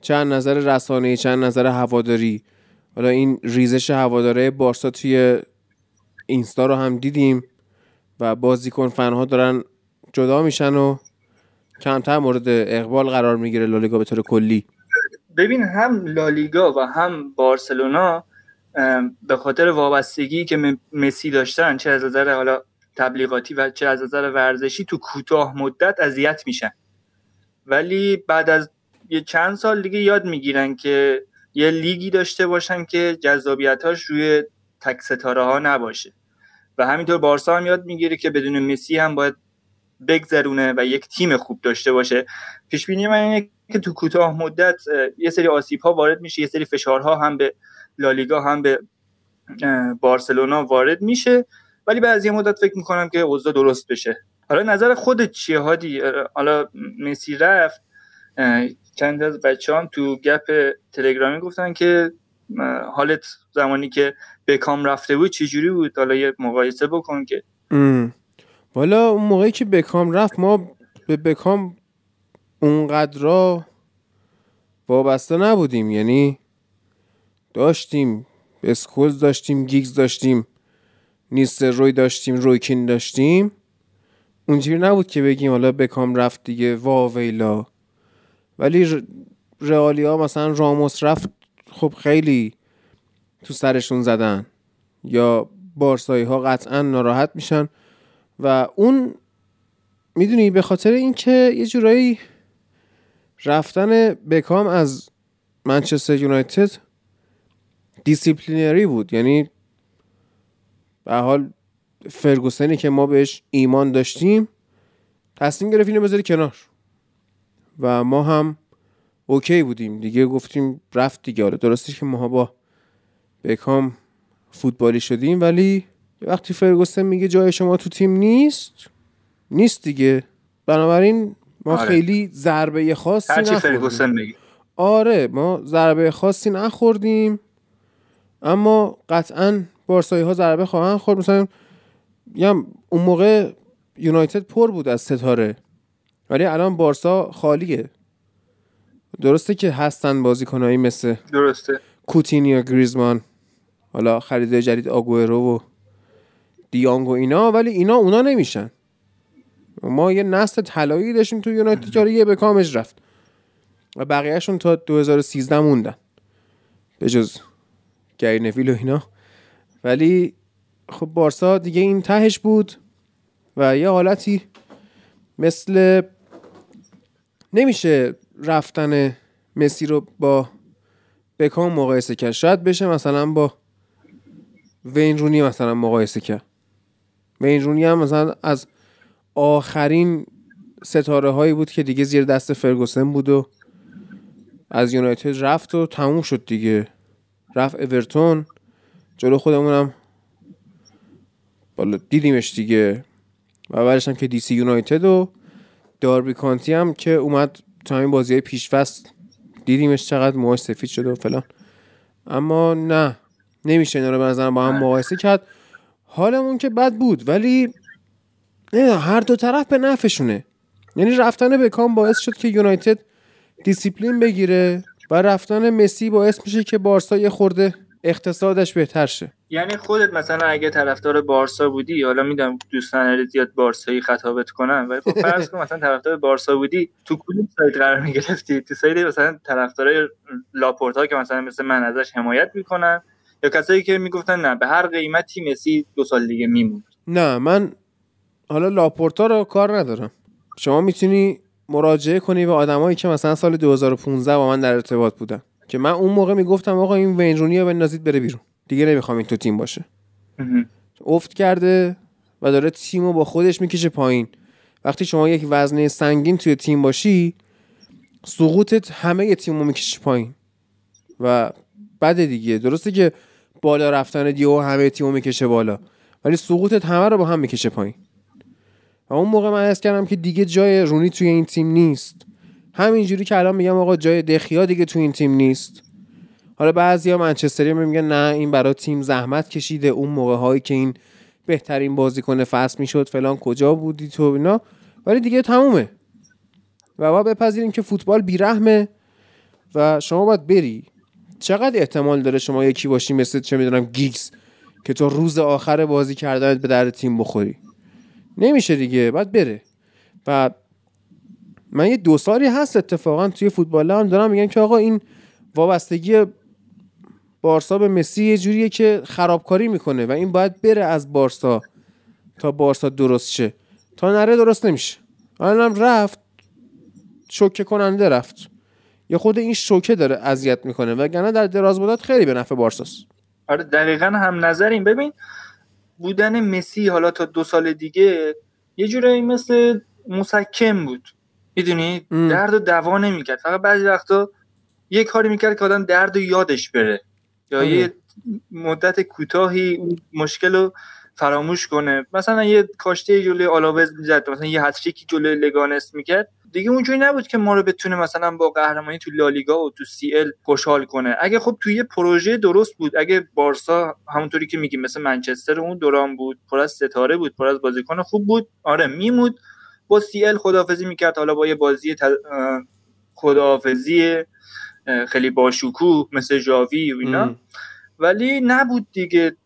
چند نظر رسانه‌ای چند نظر هواداری. حالا این ریزش هواداره بارسا توی اینستا رو هم دیدیم و بازیکن فنها دارن جدا میشن و کمتر مورد اقبال قرار می‌گیره لالیگا به طور کلی. ببین هم لالیگا و هم بارسلونا به خاطر وابستگی که مسی داشتن چه از نظر حالا تبلیغاتی و چه از نظر ورزشی تو کوتاه مدت اذیت میشن. ولی بعد از یه چند سال دیگه یاد می‌گیرن که یه لیگی داشته باشن که جذابیتاش روی تک ستاره ها نباشه. و همینطور بارسا هم یاد می‌گیره که بدون مسی هم باید بگذرونه و یک تیم خوب داشته باشه. پیش بینی من اینه که تو کوتاه مدت یه سری آسیب ها وارد میشه یه سری فشارها هم به لالیگا هم به بارسلونا وارد میشه. ولی بعد از یه مدت فکر می‌کنم که اوضاع درست بشه. حالا نظر خودت چیه هادی؟ حالا مسی رفت. چند از بچه هم تو گپ تلگرامی گفتن که حالت زمانی که بکام رفته بود چجوری بود؟ حالا یه مقایسه بکن که. والا اون موقعی که بکام رفت ما به بکام اونقدر وابسته نبودیم. یعنی داشتیم اسکولز داشتیم گیگز داشتیم نیست روی داشتیم رویکین داشتیم. اونجوری نبود که بگیم حالا بکام رفت دیگه. وا ویلا. ولی رئالیا مثلا راموس رفت خب خیلی تو سرشون زدن. یا بارسایی ها قطعا ناراحت میشن. و اون می‌دونی به خاطر اینکه یه جورایی رفتن بکام از منچستر یونایتد disciplinary بود. یعنی به حال فرگوسنی که ما بهش ایمان داشتیم تصمیم گرفت اینو بذاری کنار. و ما هم اوکی بودیم. دیگه گفتیم رفت دیگه. آره درسته که ما با بکام فوتبالی شدیم ولی وقتی فرگوسن میگه جای شما تو تیم نیست نیست دیگه. بنابراین ما آره. خیلی ضربه خاصی هرچی فرگوسن بگی آره ما ضربه خاصی نخوردیم. اما قطعا بارسایی ها ضربه خواهند خورد. مثلا میگم اون موقع یونایتد پر بود از ستاره. ولی الان بارسا خالیه. درسته که هستن بازیکنایی مثل درسته. کوتینیا گریزمان حالا خریده جدید آگوئرو و دیانگ و اینا ولی اینا اونا نمیشن. ما یه نسل طلایی داشتیم تو یونایتد که حالا یه به کامش رفت. و بقیهشون تا 2013 موندن. به جز گری نویل و اینا. ولی خب بارسا دیگه این تهش بود و یه حالتی مثل نمیشه رفتن مسی رو با بکام مقایسه کرد. شاید بشه مثلا با وین رونی مثلا مقایسه کرد. وین رونی هم مثلا از آخرین ستاره هایی بود که دیگه زیر دست فرگوسن بود و از یونایتد رفت و تموم شد دیگه. رفت اورتون. جلو خودمونم بالا دیدیمش دیگه. و بعدش هم که دیسی یونایتد و داربی کانتی هم که اومد تو همین بازی های پیش فصل دیدیمش چقدر موهاش سفید شده و فلان. اما نه. نمیشه اینا رو به نظرم با هم مقایسه کرد. حالمون که بد بود ولی نه هر دو طرف به نفعشونه. یعنی رفتن بکام باعث شد که یونایتد دیسیپلین بگیره و رفتن مسی باعث میشه که بارسا یه خورده اقتصادش بهتر شه. یعنی خودت مثلا اگه طرفدار بارسا بودی حالا میدونم دوستان زیاد بارسایی خطابت کنن ولی خب فرض کن مثلا طرفدار بارسا بودی تو کدوم side قرار می‌گرفتی؟ تو side مثلا طرفدارای لاپورتا که مثلا مثل من ازش حمایت می‌کنن یا کسایی که می‌گفتن نه به هر قیمتی مسی دو سال دیگه میمون نه من حالا لاپورتا رو کار ندارم. شما می‌تونی مراجعه کنی به آدمایی که مثلا سال 2015 با من در ارتباط بودن. که من اون موقع می‌گفتم آقا این وین رونی رو بندازید بره بیرون. دیگه نمی‌خوام این تو تیم باشه. افت کرده و داره تیم رو با خودش می‌کشه پایین. وقتی شما یک وزنه سنگین توی تیم باشی سقوطت همه تیم رو می‌کشه پایین. و بعد دیگه. درسته که بالا رفتن دیو همه تیم رو می‌کشه بالا. ولی سقوطت همه رو با هم می‌کشه پایین. و اون موقع من حس کردم که دیگه جای رونی توی این تیم نیست. همینجوری که الان میگم آقا جای دخیا دیگه توی این تیم نیست. حالا بعضیا منچستری میگن نه این برای تیم زحمت کشیده. اون موقع هایی که این بهترین بازیکن فصل می‌شد فلان کجا بودی تو اینا. ولی دیگه تمومه. و باید بپذیریم که فوتبال بیرحمه و شما باید بری. چقدر احتمال داره شما یکی باشی مثل چه می‌دونم گیگز که تو روز آخر بازی کردنت به در تیم بخوری؟ نمیشه دیگه باید بره. و من یه دو سالی هست اتفاقا توی فوتبال هم دارم میگم که آقا این وابستگی بارسا به مسی یه جوریه که خرابکاری می‌کنه و این باید بره از بارسا تا بارسا درست شه. تا نره درست نمیشه. الانم رفت شوکه کننده رفت. یا خود این شوکه داره اذیت می‌کنه وگرنه در دراز مدت خیلی به نفع بارساست. آره دقیقا هم نظریم. ببین بودن مسی حالا تا دو سال دیگه یه جورایی مثل مسکم بود. می‌دونی؟ درد و دوا نمی‌کرد. فقط بعضی وقتا یه کاری می‌کرد که آدم درد و یادش بره. یا یه مدت کوتاهی اون مشکل رو فراموش کنه. مثلا یه کاشته جلوی آلاوز می‌زد مثلا یه هتریکی جلوی لگانس می‌کرد. دیگه اونجوری نبود که ما رو بتونه مثلا با قهرمانی تو لالیگا و تو سی ال خوشحال کنه. اگه خب توی یه پروژه درست بود اگه بارسا همونطوری که میگیم مثل منچستر اون دوران بود پر از ستاره بود پر از بازیکن خوب بود آره میمود. با سی ال خداحافظی می‌کرد حالا با یه بازی تل... خداحافظی خیلی باشکوه مثل جاوی و اینا. ولی نبود دیگه.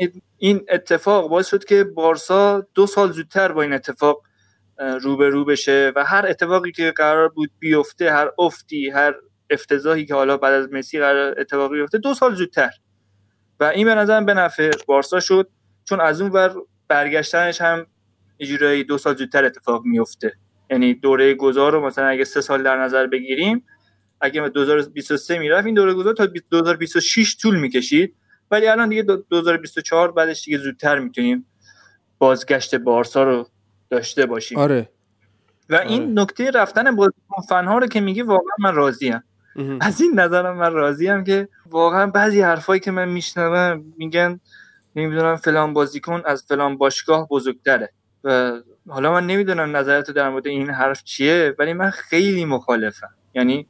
یعنی این اتفاق باعث شد که بارسا دو سال زودتر با این اتفاق روبرو بشه و هر اتفاقی که قرار بود بیفته هر افتی هر افتضاحی که حالا بعد از مسی قرار اتفاقی بیفته دو سال زودتر. و این به نظرم به نفع بارسا شد چون از اون بر برگشتنش هم اجرایی دو سال زودتر اتفاق میفته یعنی دوره گذار رو مثلا اگه سه سال در نظر بگیریم اگه به 2023 می‌رفت این دوره گذار تا 2026 طول می‌کشید. ولی الان دیگه 2024 بعدش دیگه زودتر می‌تونیم بازگشت بارسا رو داشته باشیم. آره. و این آره. نکته رفتن بازیکن فنها رو که میگی واقعا من راضیم. از این نظرم من راضیم که واقعا بعضی حرفایی که من میشنوم میگن نمی‌دونم فلان بازیکن از فلان باشگاه بزرگتره. و حالا من نمی‌دونم نظرت در مورد این حرف چیه ولی من خیلی مخالفم. یعنی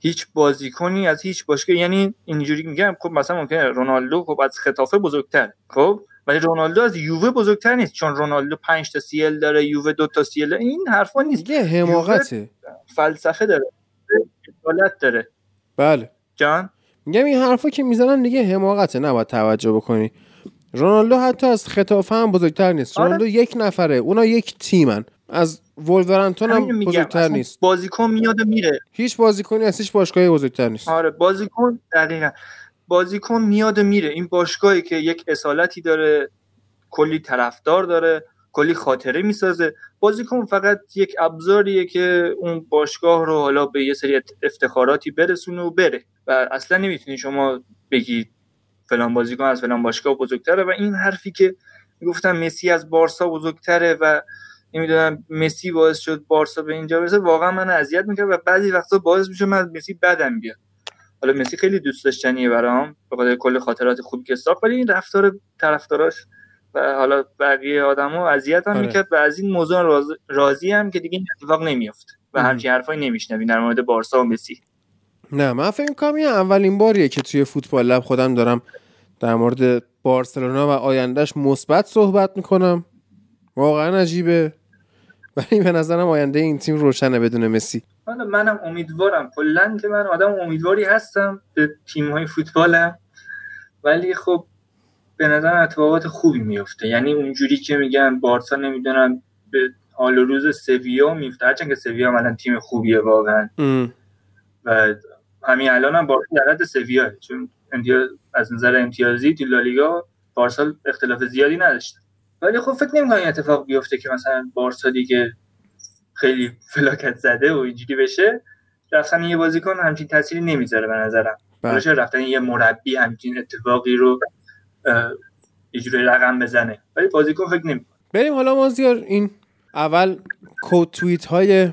هیچ بازیکنی از هیچ باشگاه یعنی اینجوری میگم خب مثلا ممکنه رونالدو خب از خطافه بزرگتر خب ولی رونالدو از یووه بزرگتر نیست چون رونالدو 5 تا سیل داره یووه دو تا سیل این حرفا نیست. یه حماقته. فلسفه داره حالت داره. بله. جان؟ میگم این حرفا که می‌زنن دیگه حماقته نباید توجه بکنی. رونالدو حتی از خطافه هم بزرگتر نیست. آره. رونالدو یک نفره اونا یک تیمن. از ولورنتون هم بزرگتر نیست. بازیکن میاد میره. هیچ بازیکنی از هیچ باشگاهی بزرگتر نیست. آره بازیکن دقیقا. بازیکن میاد میره. این باشگاهی که یک اصالتی داره کلی طرفدار داره کلی خاطره می‌سازه. بازیکن فقط یک ابزاریه که اون باشگاه رو حالا به یه سری افتخاراتی برسونه و بره. و اصلا نمی‌تونی شما بگی فلان بازیکن از فلان باشگاه بزرگتره. و این حرفی که گفتم مسی از بارسا بزرگتره و نمی‌دونم مسی باعث شد بارسا به اینجا برسه واقعا من اذیت می‌کنه و بعضی وقتا باعث میشه من مسی بدم بیاد. حالا مسی خیلی دوست داشتنیه برام به خاطر کل خاطرات خوبی که ساخت ولی این رفتار طرفداراش و حالا بقیه آدمو اذیت هم آره. می‌کرد و از این موضوع راضی هم که دیگه این اتفاق نمیفته و همچین حرفایی نمیشنوی در مورد بارسا و مسی. نه من فکر کنم این اولین باریه که توی فوتبال لب خودم دارم در مورد بارسلونا و آیندهش مثبت صحبت می‌کنم. واقعا عجیبه. ولی به نظرم آینده این تیم روشنه بدون مسی. حالا منم امیدوارم. کلا که من آدم امیدواری هستم. به تیم های فوتبالم. ولی خب به نظر اتفاقات خوبی میفته یعنی اونجوری که میگن بارسا نمی‌دونم به حال روز سویا میفته هرچند که سویا مثلا تیم خوبیه واقعا. و همین الان هم بارسا در حد سویا. چون امتیاز از نظر امتیازی تو لالیگا بارسا اختلاف زیادی نداشته. ولی خب فکر نمی‌کنم اتفاق بیفته که مثلا بارسا دیگه خیلی فلاکت زده و اینجوری بشه رفتن یه بازیکن همچین تاثیری نمی‌ذاره به نظرم. بله. رفتن یه مربی همچین اتفاقی رو یه رقم بزنه؟ ولی بازیکن فکر نمی بریم حالا مازیار این اول quote توییت های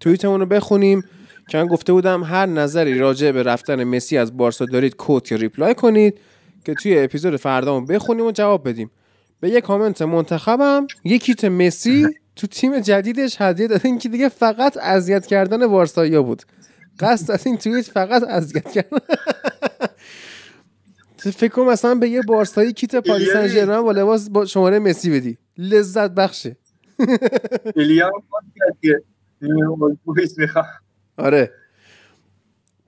توییتمون رو بخونیم که من گفته بودم هر نظری راجع به رفتن مسی از بارسا دارید quote یا reply کنید که توی اپیزود فردامون بخونیم و جواب بدیم. به یه کامنت منتخبم یکیت مسی تو تیم جدیدش هدیه دادن که دیگه فقط اذیت کردن بارسایا بود. قصد از این توییت فقط اذیت کردن. [LAUGHS] فکر کنم مثلا به یه بارسایی کیت پاریس سن ژرمن با لباس با شماره مسی بدی. لذت بخشه. [LAUGHS] ایلیا آره.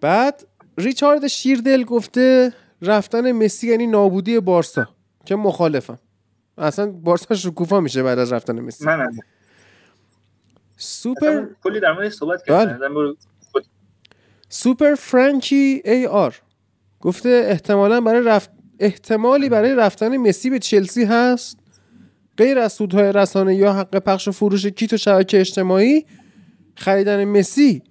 بعد ریچارد شیردل گفته رفتن مسی یعنی نابودی بارسا که مخالفم. اصلا بارسا شکوفا میشه بعد از رفتن مسی. من هم. سوپر کلی در مورد صحبت بله. کردن سوپر فرانکی ای آر. گفته احتمالا برای رفت احتمالی برای رفتن مسی به چلسی هست. غیر از سودهای رسانه یا حق پخش و فروش کیت و شبکه اجتماعی خریدن مسی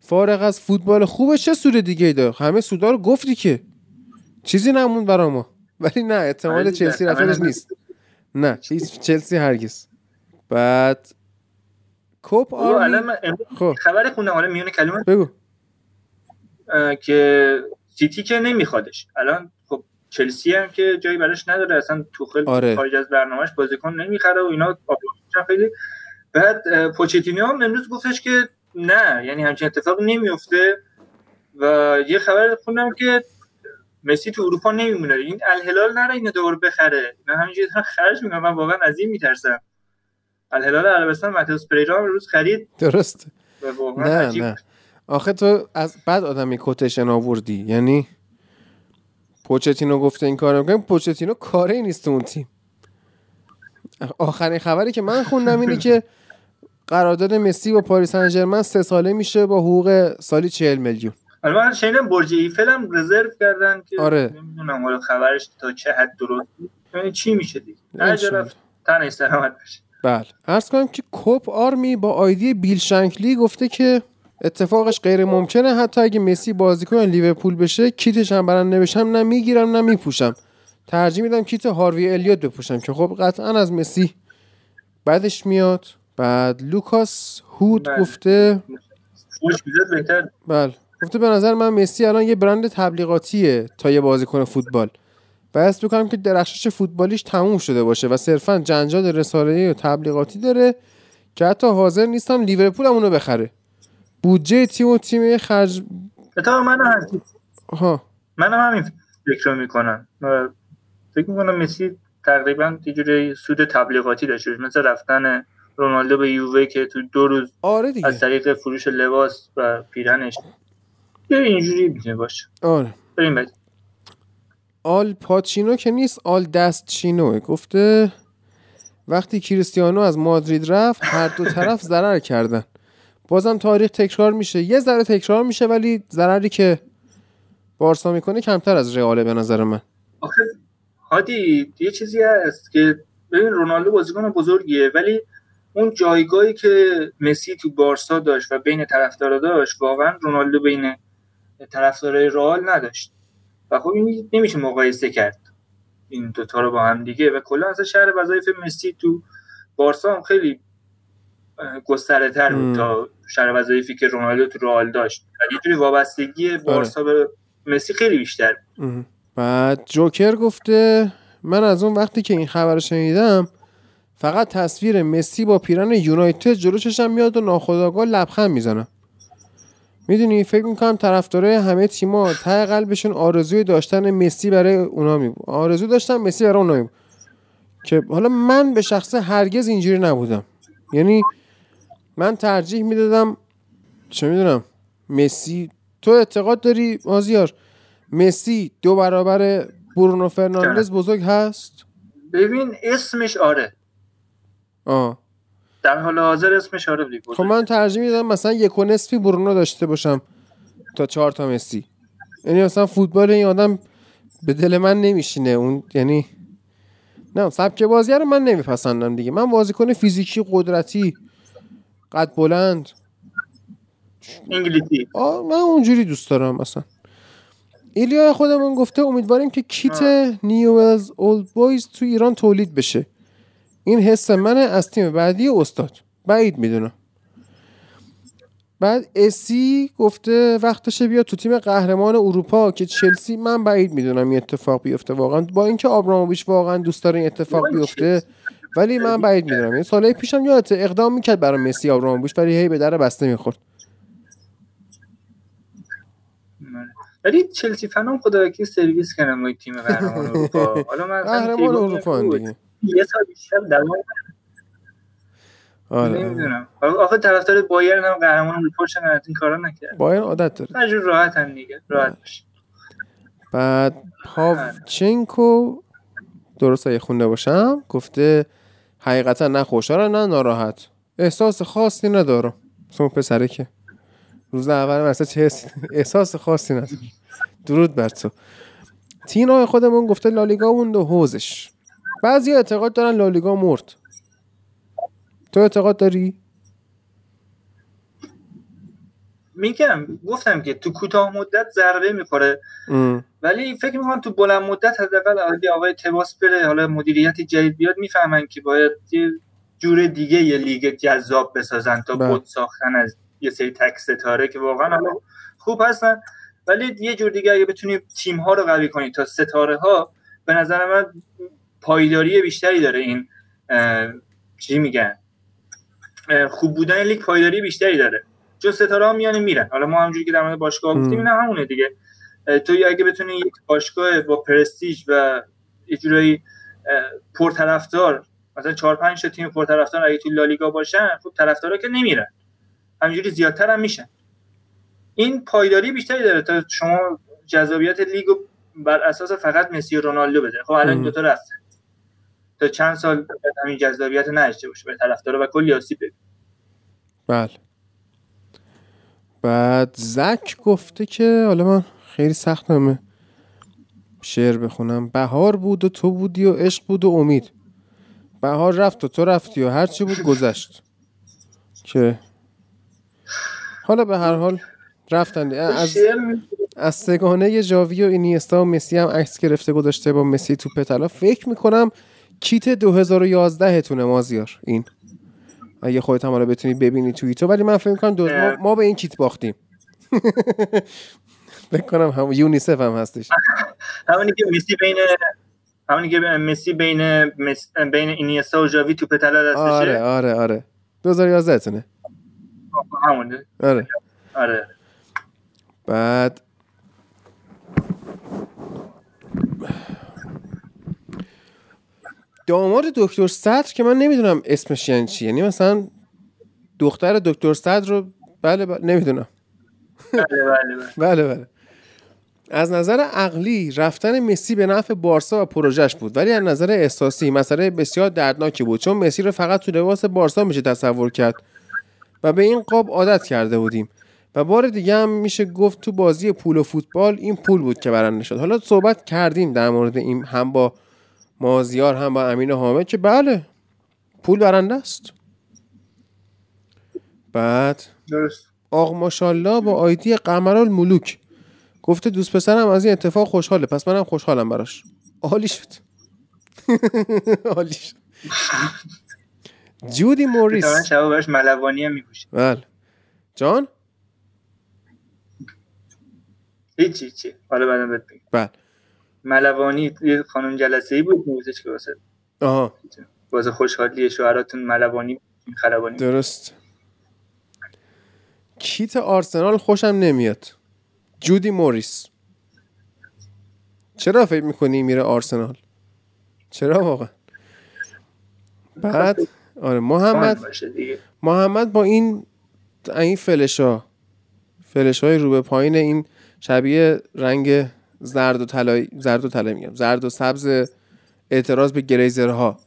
فارغ از فوتبال خوبه چه سود دیگه ای داره؟ همه سودا رو گفتی که. چیزی نموند برا ما. [LAUGHS] ولی نه احتمال چلسی رفتنش نیست. نه هیچ چلسی هرگز. بعد کوپ آرمی. خب. خبر خوندم حالا میونه کلمه بگو. که سیتی که نمیخوادش. الان خب چلسی هم که جایی براش نداره اصلا توخل آره. خارج از برنامهش بازیکن نمی‌خره و اینا خیلی بعد اه، پوچتینو هم امروز گفتش که نه یعنی همچین اتفاق نمیفته و یه خبر خوندم که مسی تو اروپا نمیمونه. این الهلال نره اینو دور بخره. من همینجوری خرج می‌کنم من واقعا از این میترسم. الهلال عربستان ماتئوس پریرا امروز خرید. درست نه عجیب نه. آخه تو از بعد آدمی کوتشن آوردی. یعنی پوچتینو گفته این کارو می‌کنه. پوچتینو کاری نیست تو اون تیم. آخرین خبری که من خوندم اینه که قرارداد مسی با پاریس سن ژرمن سه ساله میشه با حقوق سالی 40 میلیون. حالا من شنیدم برج ایفل هم رزرو کردن که آره. نمی‌دونم حالا خبرش تا چه حد درست. ببینیم چی میشه دیگه؟ انشالله. رفت تنش سلامت بشه. بله. عرض کنم که کوپ آرمی با آیدی بیل شنکلی گفته که اتفاقش غیر ممکنه. حتی اگه مسی بازیکن لیورپول بشه کیتش هم برنده بشم نه می‌گیرم نه میپوشم. ترجیح میدم کیت هاروی الیوت بپوشم که خب قطعا از مسی بعدش میاد. بعد لوکاس هود بله. گفته بهتر. بله. گفته به نظر من مسی الان یه برند تبلیغاتیه تا یه بازیکن فوتبال. و حس می‌کنم که درخشش فوتبالیش تموم شده باشه و صرفا جنجال رسانه‌ای و تبلیغاتی داره که حتی حاضر نیستم لیورپول هم اونو بخره. بودجه تیم و تیم خرج اتفاقا من هم ها. منم همین فکر رو می‌کنم. فکر می‌کنم مسی تقریبا یه سود تبلیغاتی داشته. مثل رفتن رونالدو به یووه که تو دو روز آره دیگه. از طریق فروش لباس و پیرنش. یه اینجوری می‌تونه باشه. آره. بریم آل پاچینو که نیست آل دست چینوه گفته وقتی کریستیانو از مادرید رفت هر دو طرف ضرر کردن. بازم تاریخ تکرار میشه. یه ذره تکرار میشه ولی ضرری که بارسا می‌کنه کمتر از رئاله به نظر من. آخه هادی یه چیزی هست که ببین رونالدو بازیکن بزرگیه ولی اون جایگاهی که مسی تو بارسا داشت و بین طرفدارا داشت واقعا رونالدو بین طرفدارای رئال نداشت. و خب این نمیشه مقایسه کرد. این دوتا رو با هم دیگه و کلا اصلا شهر وظایف مسی تو بارسا هم خیلی گستره تر. بود تا شهر وظایفی که رونالدو تو رئال داشت. یه جوری وابستگی بارسا به مسی خیلی بیشتر بود. بعد جوکر گفته من از اون وقتی که این خبر شنیدم فقط تصویر مسی با پیرن یونایتد جلو چشم میاد و ناخداگاه لبخند می‌زنم می‌دونی فکر می‌کنم طرفدارای همه تیما ته قلبشون آرزوی داشتن مسی برای اونا می بود آرزو داشتن مسی برای اونا می بود. که حالا من به شخص هرگز اینجوری نبودم. یعنی من ترجیح می‌دادم چه می‌دونم مسی تو اعتقاد داری آزیار مسی دو برابر برونو فرناندز بزرگ هست؟ ببین اسمش آره. آه. در حال حاضر اسمش آره دیگه خب من ترجیح میدم مثلا یک و نصفی برونو داشته باشم تا چهار تا مسی. یعنی مثلا فوتبال این آدم به دل من نمیشینه. اون یعنی نه سبک بازی رو من نمیپسندم دیگه. من بازیکن فیزیکی قدرتی قد بلند. انگلیسی. آه من اونجوری دوست دارم مثلا. ایلیا خودمون گفته امیدواریم که کیت نیوز اولد بویز تو ایران تولید بشه. این حس منه از تیم بعدی استاد. بعید می‌دونم. بعد اسی گفته وقتشه بیاد تو تیم قهرمان اروپا که چلسی من بعید می‌دونم این اتفاق بیفته واقعا. با اینکه آبراموویچ واقعا دوست داره این اتفاق بیفته ولی من بعید می‌دونم. این سالهای پیشم یادته اقدام می‌کرد برای مسی آبراموویچ ولی هی به در بسته می‌خورد. ولی چلسی فنام خدا سرویس کردن با تیم قهرمان اروپا. حالا من قهرمان اروپا. دیگه. یه سال بیشتر دوام آره. نمی‌دونم. آخه طرفدار بایرن هم قهرمان از این کارا نکرد. بایر عادت داره. هر جور راحتن دیگه. راحت باشه. بعد پاوچنکو درست اگه خونده باشم گفته حقیقتا نه خوشحال نه ناراحت. احساس خاصی ندارم. اون پسره که روز اول مثلا چه حس- احساس خاصی ندارم. درود بر تو. تینا خودمون گفته لالیگا موند و حوزش. بعضی اعتقاد دارن لالیگا مرد تو اعتقاد داری؟ میگم گفتم که تو کوتاه مدت ضربه می‌خوره. ولی فکر می‌کنم تو بلند مدت حداقل اگه آقای تباس بره حالا مدیریت جدید بیاد می‌فهمن که باید یه جور دیگه یه لیگ جذاب بسازن تا بله. بود ساختن از یه سری تک ستاره که واقعا خوب هستن ولی یه جور دیگه اگه بتونی تیم ها رو قوی کنی تا ستاره ها به نظر من پایداری بیشتری داره این چی میگن؟ خوب بودن لیگ پایداری بیشتری داره. چون ستاره ها میان میرن. حالا ما همونجوری که در مورد باشگاه. گفتیم این هم همونه دیگه. تو اگه بتونی یک باشگاه با پرستیژ و یه جورایی اه، پرطرفدار مثلا چهار پنج تا تیم پرطرفدار اگه تو لالیگا باشن خب طرفدارا که نمیرن. همینجوری زیادتر هم میشن. این پایداری بیشتری داره. تا شما جذابیت لیگو بر اساس فقط مسی و رونالدو بده خب الان. دو تا رفتن تا چند سال همین جذابیت نداشته باشه به طرفدارا و کلی آسیب ببینه. بله. بعد زک گفته که حالا من خیلی سخت همه شعر بخونم. بهار بود و تو بودی و عشق بود و امید. بهار رفت و تو رفتی و هرچی بود گذشت. که حالا به هر حال رفتن. از شعر می- از سگانه ژاوی و اینیستا و مسی هم عکس گرفته گذاشته با مسی تو پتلا فکر می‌کنم کیت 2011 تونه مازیار. این. اگه خودت هم حالا بتونی ببینی توی تو ولی من فکر می‌کنم دو... ما, ما به این کیت باختیم. [LAUGHS] فکر کنم هم یونیسف هم هستش. همونی که مسی بین همونی که مسی بین مس... بین اینیستا و ژاوی تو پتلا دستشه. آره آره آره. 2011 تونه. همونه آره. آره. بعد داماد دکتر صدر که من نمی‌دونم اسمش یعنی چی. یعنی مثلا دختر دکتر صدر رو بله, بله نمی‌دونم. بله بله بله. [LAUGHS] بله بله. از نظر عقلی رفتن مسی به نفع بارسا و پروژش بود. ولی از نظر احساسی مسئله بسیار دردناکی بود. چون مسی رو فقط تو لباس بارسا میشه تصور کرد و به این قاب عادت کرده بودیم. و بار دیگه هم میشه گفت تو بازی پول و فوتبال این پول بود که برنده شد. حالا صحبت کردیم در مورد این هم با مازیار هم با امین حامد که بله پول برنده است. بعد درست. آق ماشالله با آیدی قمرال ملوک گفته دوست پسرم از این اتفاق خوشحاله پس منم خوشحالم براش. عالی شد. [LAUGHS] عالی شد. جودی موریس. شبا براش ملوانی هم میپوشه بله. جان؟ هیچی هیچی حالا بعدم بهت بله. ملوانی یه خانم جلسه ای بود میگفتش که واسه آها. واسه خوشحالی شوهراتون ملوانی خلبانی درست. کیت آرسنال خوشم نمیاد. جودی موریس. چرا فکر می‌کنی میره آرسنال؟ چرا واقعا؟ بعد آره محمد محمد با این این فلشا فلش های رو به پایین این شبیه رنگ زرد و طلایی زرد و طلایی میگم. زرد و سبز اعتراض به گریزرها.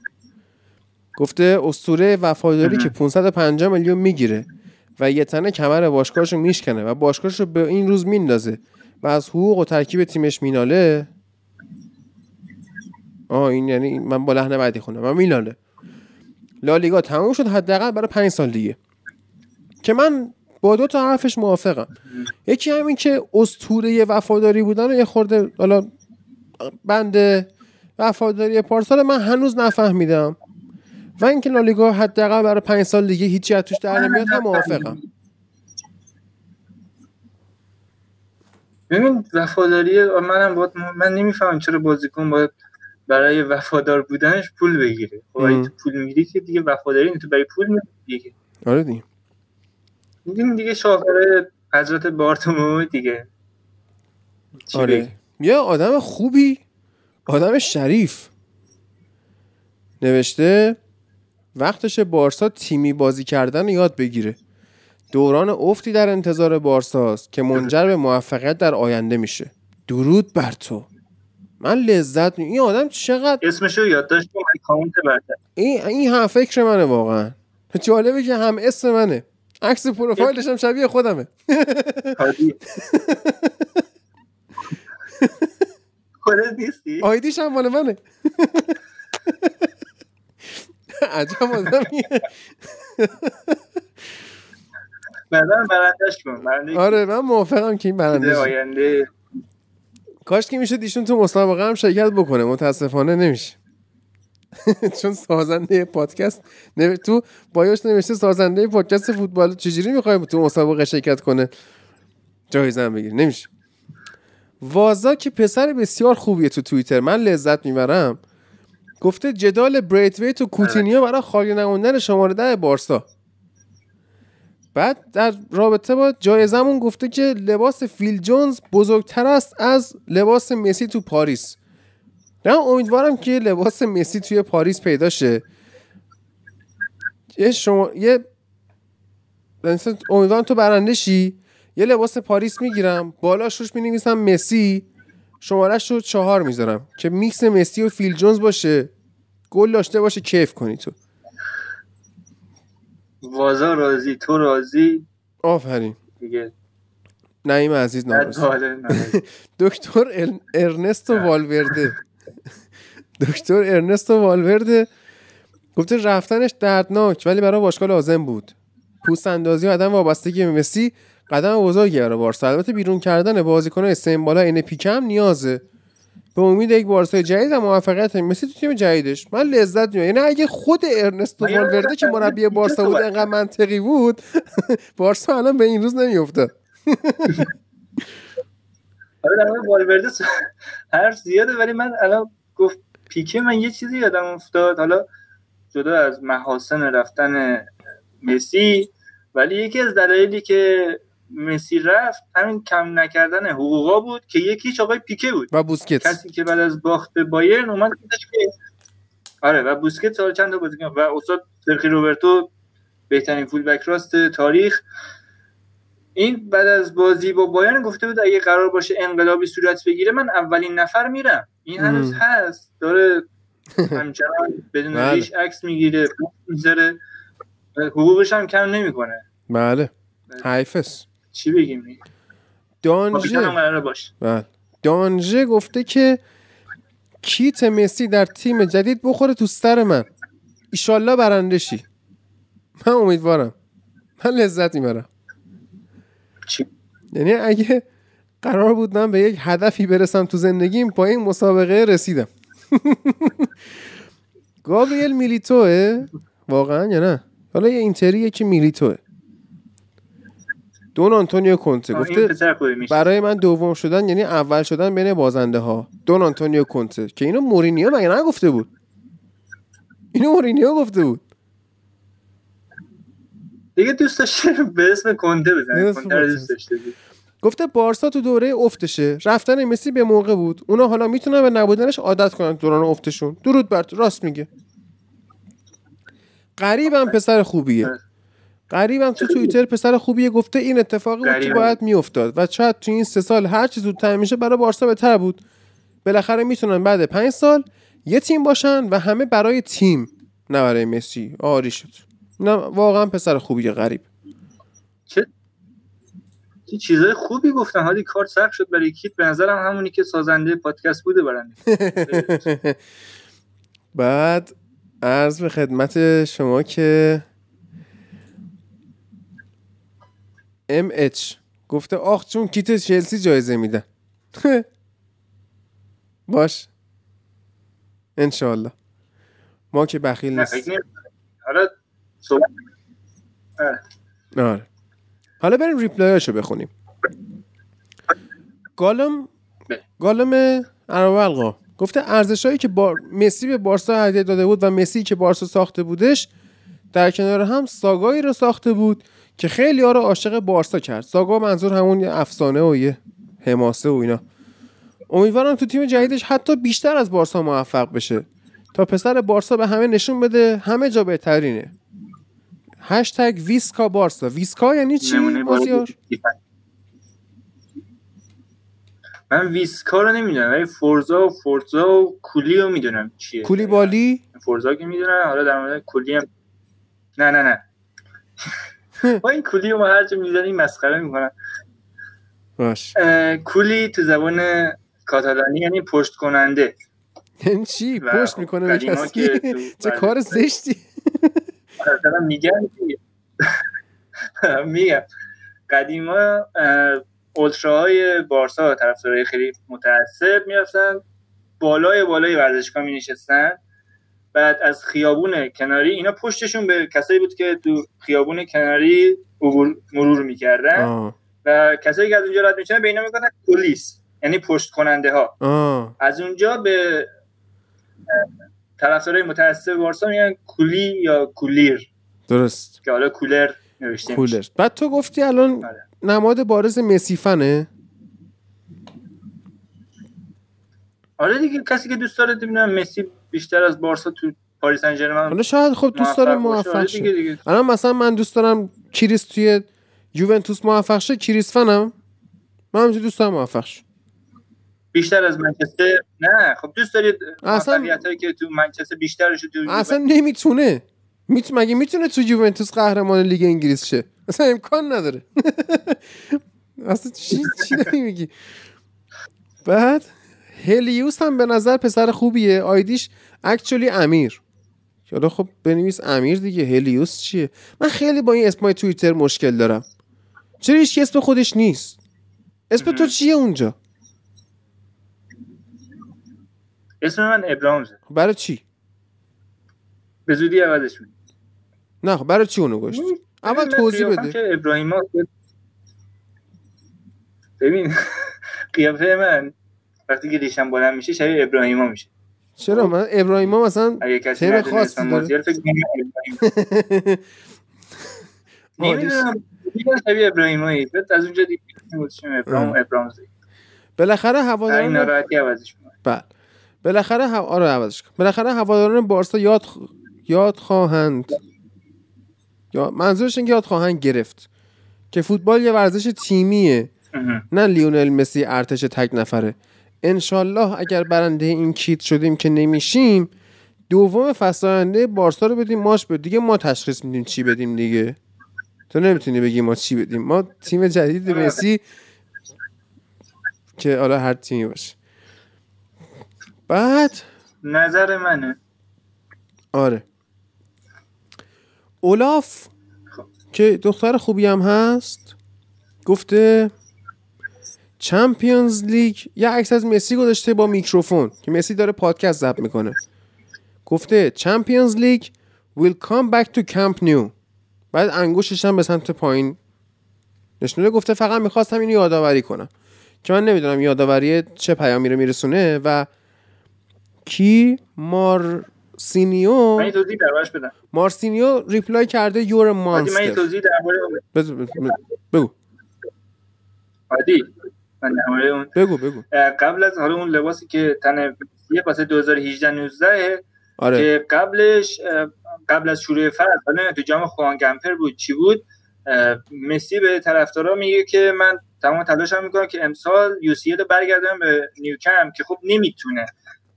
گفته اسطوره وفاداری که 550 میلیون می‌گیره و یه تنه کمر باشگاهشو میشکنه و باشگاهشو به این روز میندازه و از حقوق و ترکیب تیمش میناله. آه این یعنی من با لحن بعدی خونم و میناله. لالیگا تموم شد حداقل برای پنج سال دیگه. که من با دو تا حرفش موافقم. یکی همین که اسطوره وفاداری بودن رو یه خورده حالا بند وفاداری پارسال من هنوز نفهمیدم. و اینکه لالیگا حداقل برای پنج سال دیگه هیچی از توش در نمیاد هم موافقم. ببین وفاداری منم باید من نمی‌فهمم چرا بازیکن باید برای وفادار بودنش پول بگیره. خب. تو پول می‌گیری که دیگه وفاداری تو برای پول می‌گیری آره دیگه. دیگه دیگه شاخره حضرت بارتومو دیگه. آره؟ یه آدم خوبی. آدم شریف. نوشته وقتش بارسا تیمی بازی کردن یاد بگیره. دوران افتی در انتظار بارساست که منجر به موفقیت در آینده میشه. درود بر تو. من لذت می... این آدم چقدر اسمشو یادداشت کامنت این این هم فکر منه واقعا. جالبه که هم اسم منه. عکس پروفایلش هم شبیه خودمه. خودت نیستی؟ آیدیش هم مال منه. عجب آدمیه. بعدا برندش کن آره من موافقم که این برنده. آینده. کاش که میشه ایشون تو مسابقه هم شرکت بکنه متاسفانه نمیشه. [LAUGHS] چون سازنده پادکست نو... تو بایوش نوشته سازنده پادکست فوتبال. چجوری می‌خوای تو مسابقه شرکت کنه؟ جایزه هم بگیره نمیشه. وازا که پسر بسیار خوبیه تو توییتر. من لذت می‌برم. گفته جدال بریتویت و کوتینیو برای خالی نموندن شماره ده بارسا. بعد در رابطه با جایزمون گفته که لباس فیل جونز بزرگتر است از لباس مسی تو پاریس. نه امیدوارم که لباس مسی توی پاریس پیدا شه. یه شما یه امیدوارم تو برنده شی. یه لباس پاریس می‌گیرم. بالاش روش می‌نویسم مسی. شمارش رو چهار می‌ذارم. که میکس مسی و فیل جونز باشه. گل داشته باشه کیف کنی تو. وازا راضی تو راضی؟ آفرین. دیگه. نعیم عزیز نداره. [LAUGHS] دکتر ارنستو والورده. دکتر ارنستو والورده. گفته رفتنش دردناک ولی برای باشگاه لازم بود. پوست اندازی و عدم وابستگی به مسی قدم بزرگی برای بارسا البته بیرون کردن بازیکنان سن بالا این پیک هم نیازه. به امید یک بارسای جدید و موفقیت مسی تو تیم جدیدش. من لذت می‌برم. یعنی اگه خود ارنستو والورده که مربی بارسا بود انقدر منطقی بود [LAUGHS] بارسا الان به این روز نمیافتاد. [LAUGHS] آره در مورد والورده [LAUGHS] حرف زیاده ولی من الان گفت پیکه من یه چیزی یادم افتاد. حالا جدا از محاسن رفتن مسی ولی یکی از دلایلی که مسی رفت همین کم نکردن حقوقا بود که یکیش آقای پیکه بود. و بوسکتس کسی که بعد از باخت بایرن اومد که آره و بوسکت سال چند تا بازیکن و استاد سرخی روبرتو بهترین فول بک راست تاریخ. این بعد از بازی با بایرن گفته بود اگه قرار باشه انقلابی صورت بگیره من اولین نفر میرم. این هنوز. هست. داره [LAUGHS] همچنان بدون بله. ریش عکس می‌گیره می‌ذاره. حقوقش هم کم نمی‌کنه. بله. حیفس چی بگیم؟ قراره باشه. بله. دانژه گفته که کیت مسی در تیم جدید بخوره تو سر من. ایشالله برنده شی من امیدوارم. من لذت می‌برم. چی؟ یعنی اگه قرار بود من به یک هدفی برسم تو زندگیم با این مسابقه رسیدم. [LAUGHS] گابریل میلیتوه واقعا یا نه؟ حالا یه اینتریه که میلیتوه دون آنتونیو کونته آه، گفته برای من دوم شدن یعنی اول شدن بین بازنده ها دون آنتونیو کونته که اینو مورینیو مگه نگفته بود؟ اینو مورینیو گفته بود. دیگه دوست داشته [LAUGHS] به اسم کنده بزنه کنته. دوست داشته. گفته بارسا تو دوره افتشه. رفتن مسی به موقع بود. اونا حالا می‌تونن به نبودنش عادت کنن دوران افتشون. درود بر تو. راست میگه. قریبم پسر خوبیه. آره. قریبم تو توییتر پسر خوبیه گفته این اتفاقی بود که. باید میافتاد و شاید تو این سه سال هر چی زودتر میشه برای بارسا بهتر بود. بالاخره می‌تونن بعد پنج سال یه تیم باشن و همه برای تیم نه برای مسی. آری شد. نه واقعا پسر خوبیه غریب. چه؟ چیزای خوبی گفتن؟ حالی کار سخت شد برای کیت. به نظرم همونی که سازنده پادکست بوده برنده. [LAUGHS] بعد عرض به خدمت شما که ام اچ گفته آخ چون کیت چلسی جایزه میدن [LAUGHS] باش. انشالله ما که بخیل نیست حالا صحبت آره. آره. حالا بریم ریپلایاشو بخونیم. گالم بله. گالم عربالقا گفته ارزشهایی که بار... مسی به بارسا هدیه داده بود و مسی که بارسا ساخته بودش در کنار هم ساگایی رو ساخته بود که خیلی ها رو عاشق بارسا کرد. ساگا منظور همون یه افسانه و یه حماسه و اینا. امیدوارم تو تیم جدیدش حتی بیشتر از بارسا موفق بشه. تا پسر بارسا به همه نشون بده همه جا بهترینه. هشتگ ویسکا بارسا. ویسکا یعنی چی؟ من ویسکا رو نمی‌دونم ولی فورزا و فورزا و کولی رو می‌دونم چیه. کولی بالی؟ فورزا که می‌دونم حالا در مورد کولی هم نه نه نه. [LAUGHS] با این کولی رو ما هر جا می‌زنیم مسخره می‌کنن باش. کولی تو زبان کاتالانی یعنی پشت کننده یعنی چی؟ پشت خب می‌کنه به قدیما کسی؟ چه کار زشتی؟ مثلا میگن دیگه. میگم. قدیما اولتراهای بارسا طرفدارای خیلی متعصب می‌رفتن. بالای بالای ورزشگاه می نشستن بعد از خیابون کناری اینا پشتشون به کسایی بود که تو خیابون کناری مرور می‌کردن. آه. و کسایی که از اونجا رد میشن به اینا می‌گفتن پلیس یعنی پشت کننده ها آه. از اونجا به طرفدارای متعصب بارسا میگن کولی یا کولیر. درست. که حالا کولر نوشته میشه کولر. بعد تو گفتی الان آره. نماد بارز مسی فنه؟ آره دیگه کسی که دوست داره ببینم مسی بیشتر از بارسا تو پاریس سن ژرمن حالا شاید خب دوست داره موفق آره شه. الان مثلا من دوست دارم کریس توی یوونتوس موفق شه کریس فنم. من همینجوری دوست دارم موفق شه. بیشتر از منچستر؟ نه خب دوست دارید اصلا- که تو منچستر بیشترش تو اصلا نمی‌تونه. میت... مگه می‌تونه تو یوونتوس قهرمان لیگ انگلیس شه؟ اصلا امکان نداره. [LAUGHS] اصلا چی چی میگی بعد هلیوس هم به نظر پسر خوبیه. آیدیش اکچولی امیر. حالا خب بنویس امیر دیگه. هلیوس چیه؟ من خیلی با این اسمای توییتر مشکل دارم. چرا هیچ اسم خودش نیست؟ اسم تو چیه اونجا؟ اسم من ابراهامزه خب برای چی؟ به زودی عوضش می‌کنم. نه خب برای چی اونو گشت اول توضیح بده. که ابراهیما ببین [LAUGHS] قیافه من وقتی که ریشم بلند میشه شبیه ابراهیما میشه. چرا؟ من ابراهیما مثلا ندونه خاصی اسم داره؟ ابراهیم [LAUGHS] نمی‌دونم. شبیه ابراهیمایی. از اونجا دیگه ابراهیم اه. ابراهیم بالاخره این هواداران ناراحتی عوضش. بله. بالاخره هوا... آره عوضش کن. بالاخره هواداران بارسا یاد خ- یاد خواهند. یا منظورش این که یاد خواهند گرفت که فوتبال یه ورزش تیمیه. نه لیونل مسی ارتش تک نفره. انشالله اگر برنده این کیت شدیم که نمیشیم دوم فصل آینده بارسا رو بدیم ماش بدیم دیگه ما تشخیص میدیم چی بدیم دیگه. تو نمی‌تونی بگی ما چی بدیم. ما تیم جدید مسی که حالا هر تیمی باشه. بعد نظر منه. آره. اولاف که دختر خوبی هم هست گفته چمپیونز لیگ یه عکس از مسی گذاشته با میکروفون که مسی داره پادکست ضبط می‌کنه. گفته چمپیونز لیگ will come back to camp new. بعد انگوشش هم به سمت پایین نشونه گفته فقط می‌خواستم اینو یادآوری کنم. که من نمی‌دونم یادآوری چه پیامی رو میرسونه و کی مارسینیو من یه توضیح دربارش بدم. مارسینیو ریپلای کرده یور عادی من مانستر. توضیح درباره بگو. عادی. من بگو بگو. قبل از حالا اون لباسی که تن یه واسه 2018 19 آره. که قبلش قبل از شروع فصل حالا تو جام خوان گمپر بود چی بود مسی به طرفدارا میگه که من تمام تلاشم می‌کنم که امسال یو سی رو برگردم به نیوکم که خب نمی‌تونه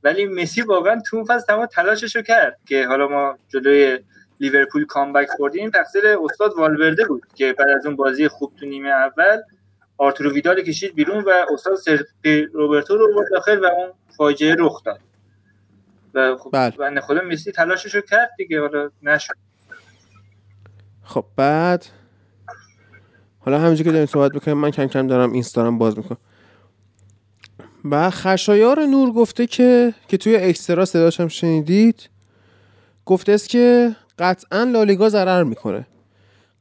ولی مسی واقعا تو اون فصل تمام تلاشش رو کرد که حالا ما جلوی لیورپول کامبک خوردیم. تقصیر استاد والورده بود که بعد از اون بازی خوب تو نیمه اول آرتورو ویدال کشید بیرون و استاد سرپی روبرتو رو برد داخل و اون فاجعه رخ داد. و خب بله. بنده خدا مسی تلاشش رو کرد دیگه حالا نشد. خب بعد حالا همینجور که داریم صحبت می‌کنیم من کم کم دارم اینستارم باز می‌کنم. و خشایار نور گفته که که توی اکسترا صداش هم شنیدید گفته است که قطعا لالیگا ضرر می‌کنه.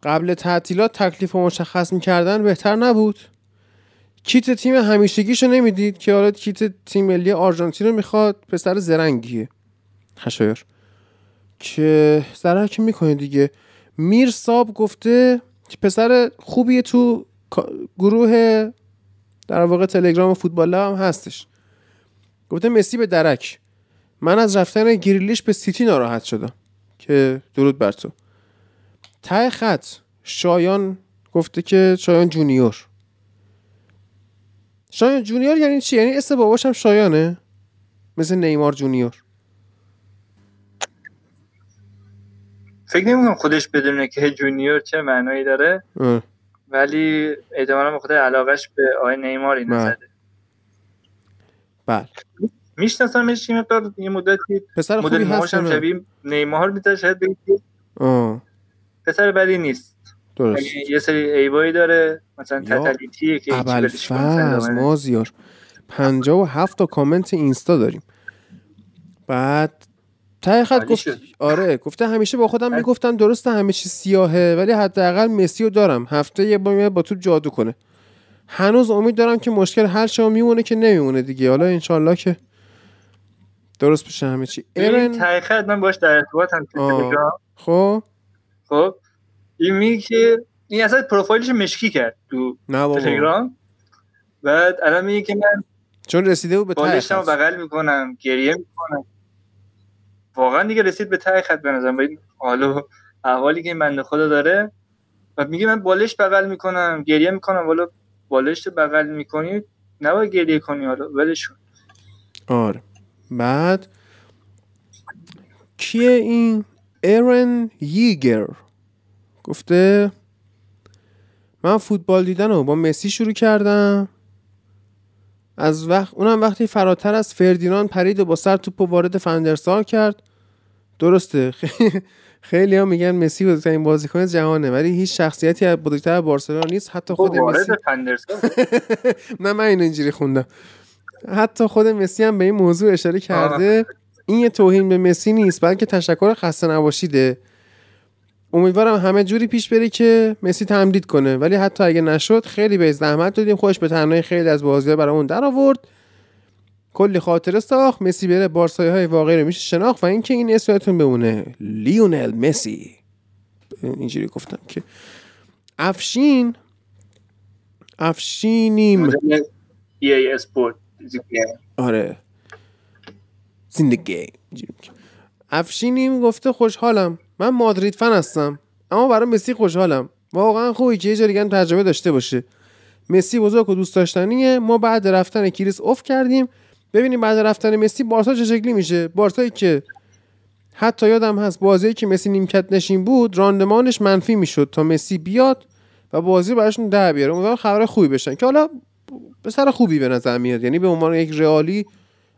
قبل تعطیلات تکلیف رو مشخص می‌کردن بهتر نبود. کیت تیم همیشگیشو نمی‌دید که حالا کیت تیم ملی آرژانتین رو می‌خواد پسر زرنگیه. خشایار. که ضرر که می‌کنه دیگه. میر ساب گفته که پسر خوبیه تو گروه در واقع تلگرام فوتبال هم هستش. گفته مسی به درک. من از رفتن گریلیش به سیتی ناراحت شدم که درود بر تو. ته خط. شایان گفته که شایان junior. شایان junior یعنی چی؟ یعنی اسم باباشم شایانه؟ مثل نیمار جونیور. فکر نمی‌کنم خودش بدونه که جونیور چه معنایی داره. اه. ولی احتمالا به خاطر علاقش به آقای نیمار اینو بله. زده. بله. میشناسمش یه مقدار یه مدتی. پسر خوبی مدل هست موهاش هم؟ شبیه نیمار می‌ذاره شاید بگید پسر بدی نیست. درست. یعنی یه سری ایبایی داره مثلا تتلیتیه که ابوالفضل مثلا مازیار. پنجاه و هفت تا کامنت اینستا داریم. بعد ته خط گفت شد. آره گفته همیشه با خودم می‌گفتم درسته همه چی سیاهه ولی حداقل مسی رو دارم. هفته یه بار با توپ جادو کنه. هنوز امید دارم که مشکل حل شه و میمونه که نمیمونه دیگه. حالا انشالله که درست بشه همه چی. این ارن من باش در ارتباطم تو خب؟ خب این میگه که این اصلا پروفایلش مشکی کرد تو تلگرام. بعد الان میگه که من چون رسیده بود به ته. بغل می‌کنم گریه می‌کنم. واقعا دیگه رسید به ته خط بنظرم با این احوالی که بنده خدا داره و میگه من بالش بغل می‌کنم گریه می‌کنم. والا بالشت بغل می‌کنی نباید گریه کنی حالا ولش کن. آره. بعد کیه این ایرن ییگر؟ گفته من فوتبال دیدن رو با مسی شروع کردم. از وقت اونم وقتی فراتر از فردیناند پرید و با سر توپ و وارد فندرسار کرد. درسته. [LAUGHS] خیلی ها میگن مسی بزرگترین بازیکن جهانه ولی هیچ شخصیتی از بزرگتر بارسلونا نیست. حتی خود خب، مسی وارد فندرسون [LAUGHS] نه من اینو اینجوری خوندم. حتی خود مسی هم به این موضوع اشاره کرده. این یه توهین به مسی نیست بلکه تشکر خسته نباشیده. امیدوارم همه جوری پیش بره که مسی تمدید کنه. ولی حتی اگه نشد خیلی به زحمت دادیم. خوش به تنهایی خیلی از بازی‌ها برامون در آورد. کلی خاطره ساخت. مسی بره بارسایی های واقعی رو میشه شناخت و اینکه این اسمتون بمونه. لیونل مسی. اینجوری گفتم که افشین. افشینیم. ای اسپورت آره. زندگی. افشینیم گفته خوشحالم. من مادرید فن هستم اما برای مسی خوشحالم. واقعا خوبه که یه جا تجربه داشته باشه. مسی بزرگ و دوست داشتنیه. ما بعد رفتن کریس اوف کردیم. ببینیم بعد رفتن مسی بارسا چه شکلی میشه. بارسایی که حتی یادم هست بازی که مسی نیمکت نشین بود راندمانش منفی می‌شد تا مسی بیاد و بازی براشون در بیاره. امیدوارم خبر خوبی بشن. که حالا به سر خوبی به نظر میاد. یعنی به عنوان یک رئالی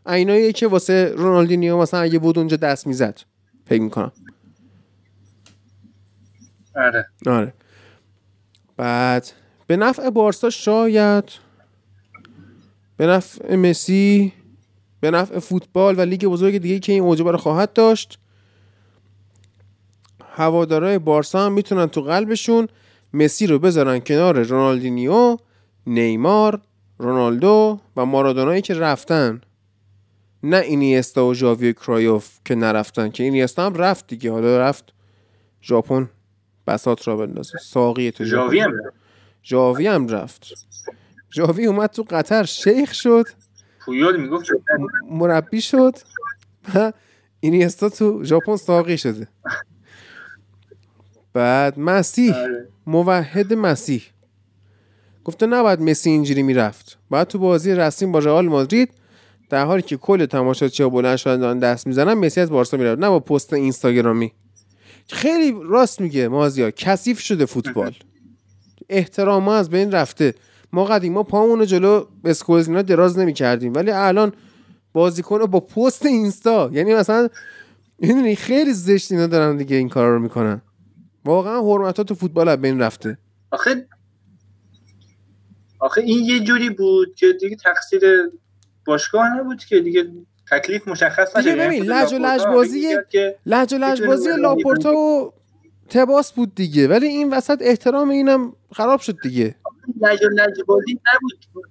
عینایی که واسه رونالدینیو مثلا اگه بود اونجا دست می‌زد. فکر می‌کنم. آره. آره. بعد به نفع بارسا شاید به نفع مسی به نفع فوتبال و لیگ بزرگ دیگه که این عجبه رو خواهد داشت. هوادارای بارسا هم می‌تونن تو قلبشون مسی رو بذارن کنار رونالدینیو نیمار رونالدو و مارادونایی که رفتن. نه اینیستا و ژاوی کرایوف که نرفتن که اینیستا هم رفت دیگه. حالا رفت ژاپن. بساط را بندازه ساقی تو. جاوی هم ژاوی هم رفت. ژاوی اومد تو قطر شیخ شد. پویول می‌گفت مربی شد. اینیستا تو ژاپن ساقی شده. بعد مسیح. آره. موحد مسیح. گفته نباید مسی اینجوری می‌رفت. بعد تو بازی رسمی با رئال مادرید در حالی که کل تماشاچی‌ها بلند شدن دست می‌زنن مسی از بارسا میره نه با پست اینستاگرامی. خیلی راست میگه مازیار. کثیف شده فوتبال. احترام ما از بین رفته. ما قدیما پامون رو جلو اسکولز اینا دراز نمی‌کردیم. ولی الان بازیکن با پست اینستا یعنی مثلا می‌دونی خیلی زشت اینا دارن دیگه این کارا رو می‌کنن. واقعا حرمتات تو فوتبال از بین رفته. آخه آخه این یه جوری بود که دیگه تقصیر باشگاه نبود که دیگه تکلیف مشخص نشد یعنی ببین، لج و لج بازی- لج و لج بازی لاپورتا و تباس بود دیگه. ولی این وسط احترام اینم خراب شد دیگه. لج و لج بازی نبود.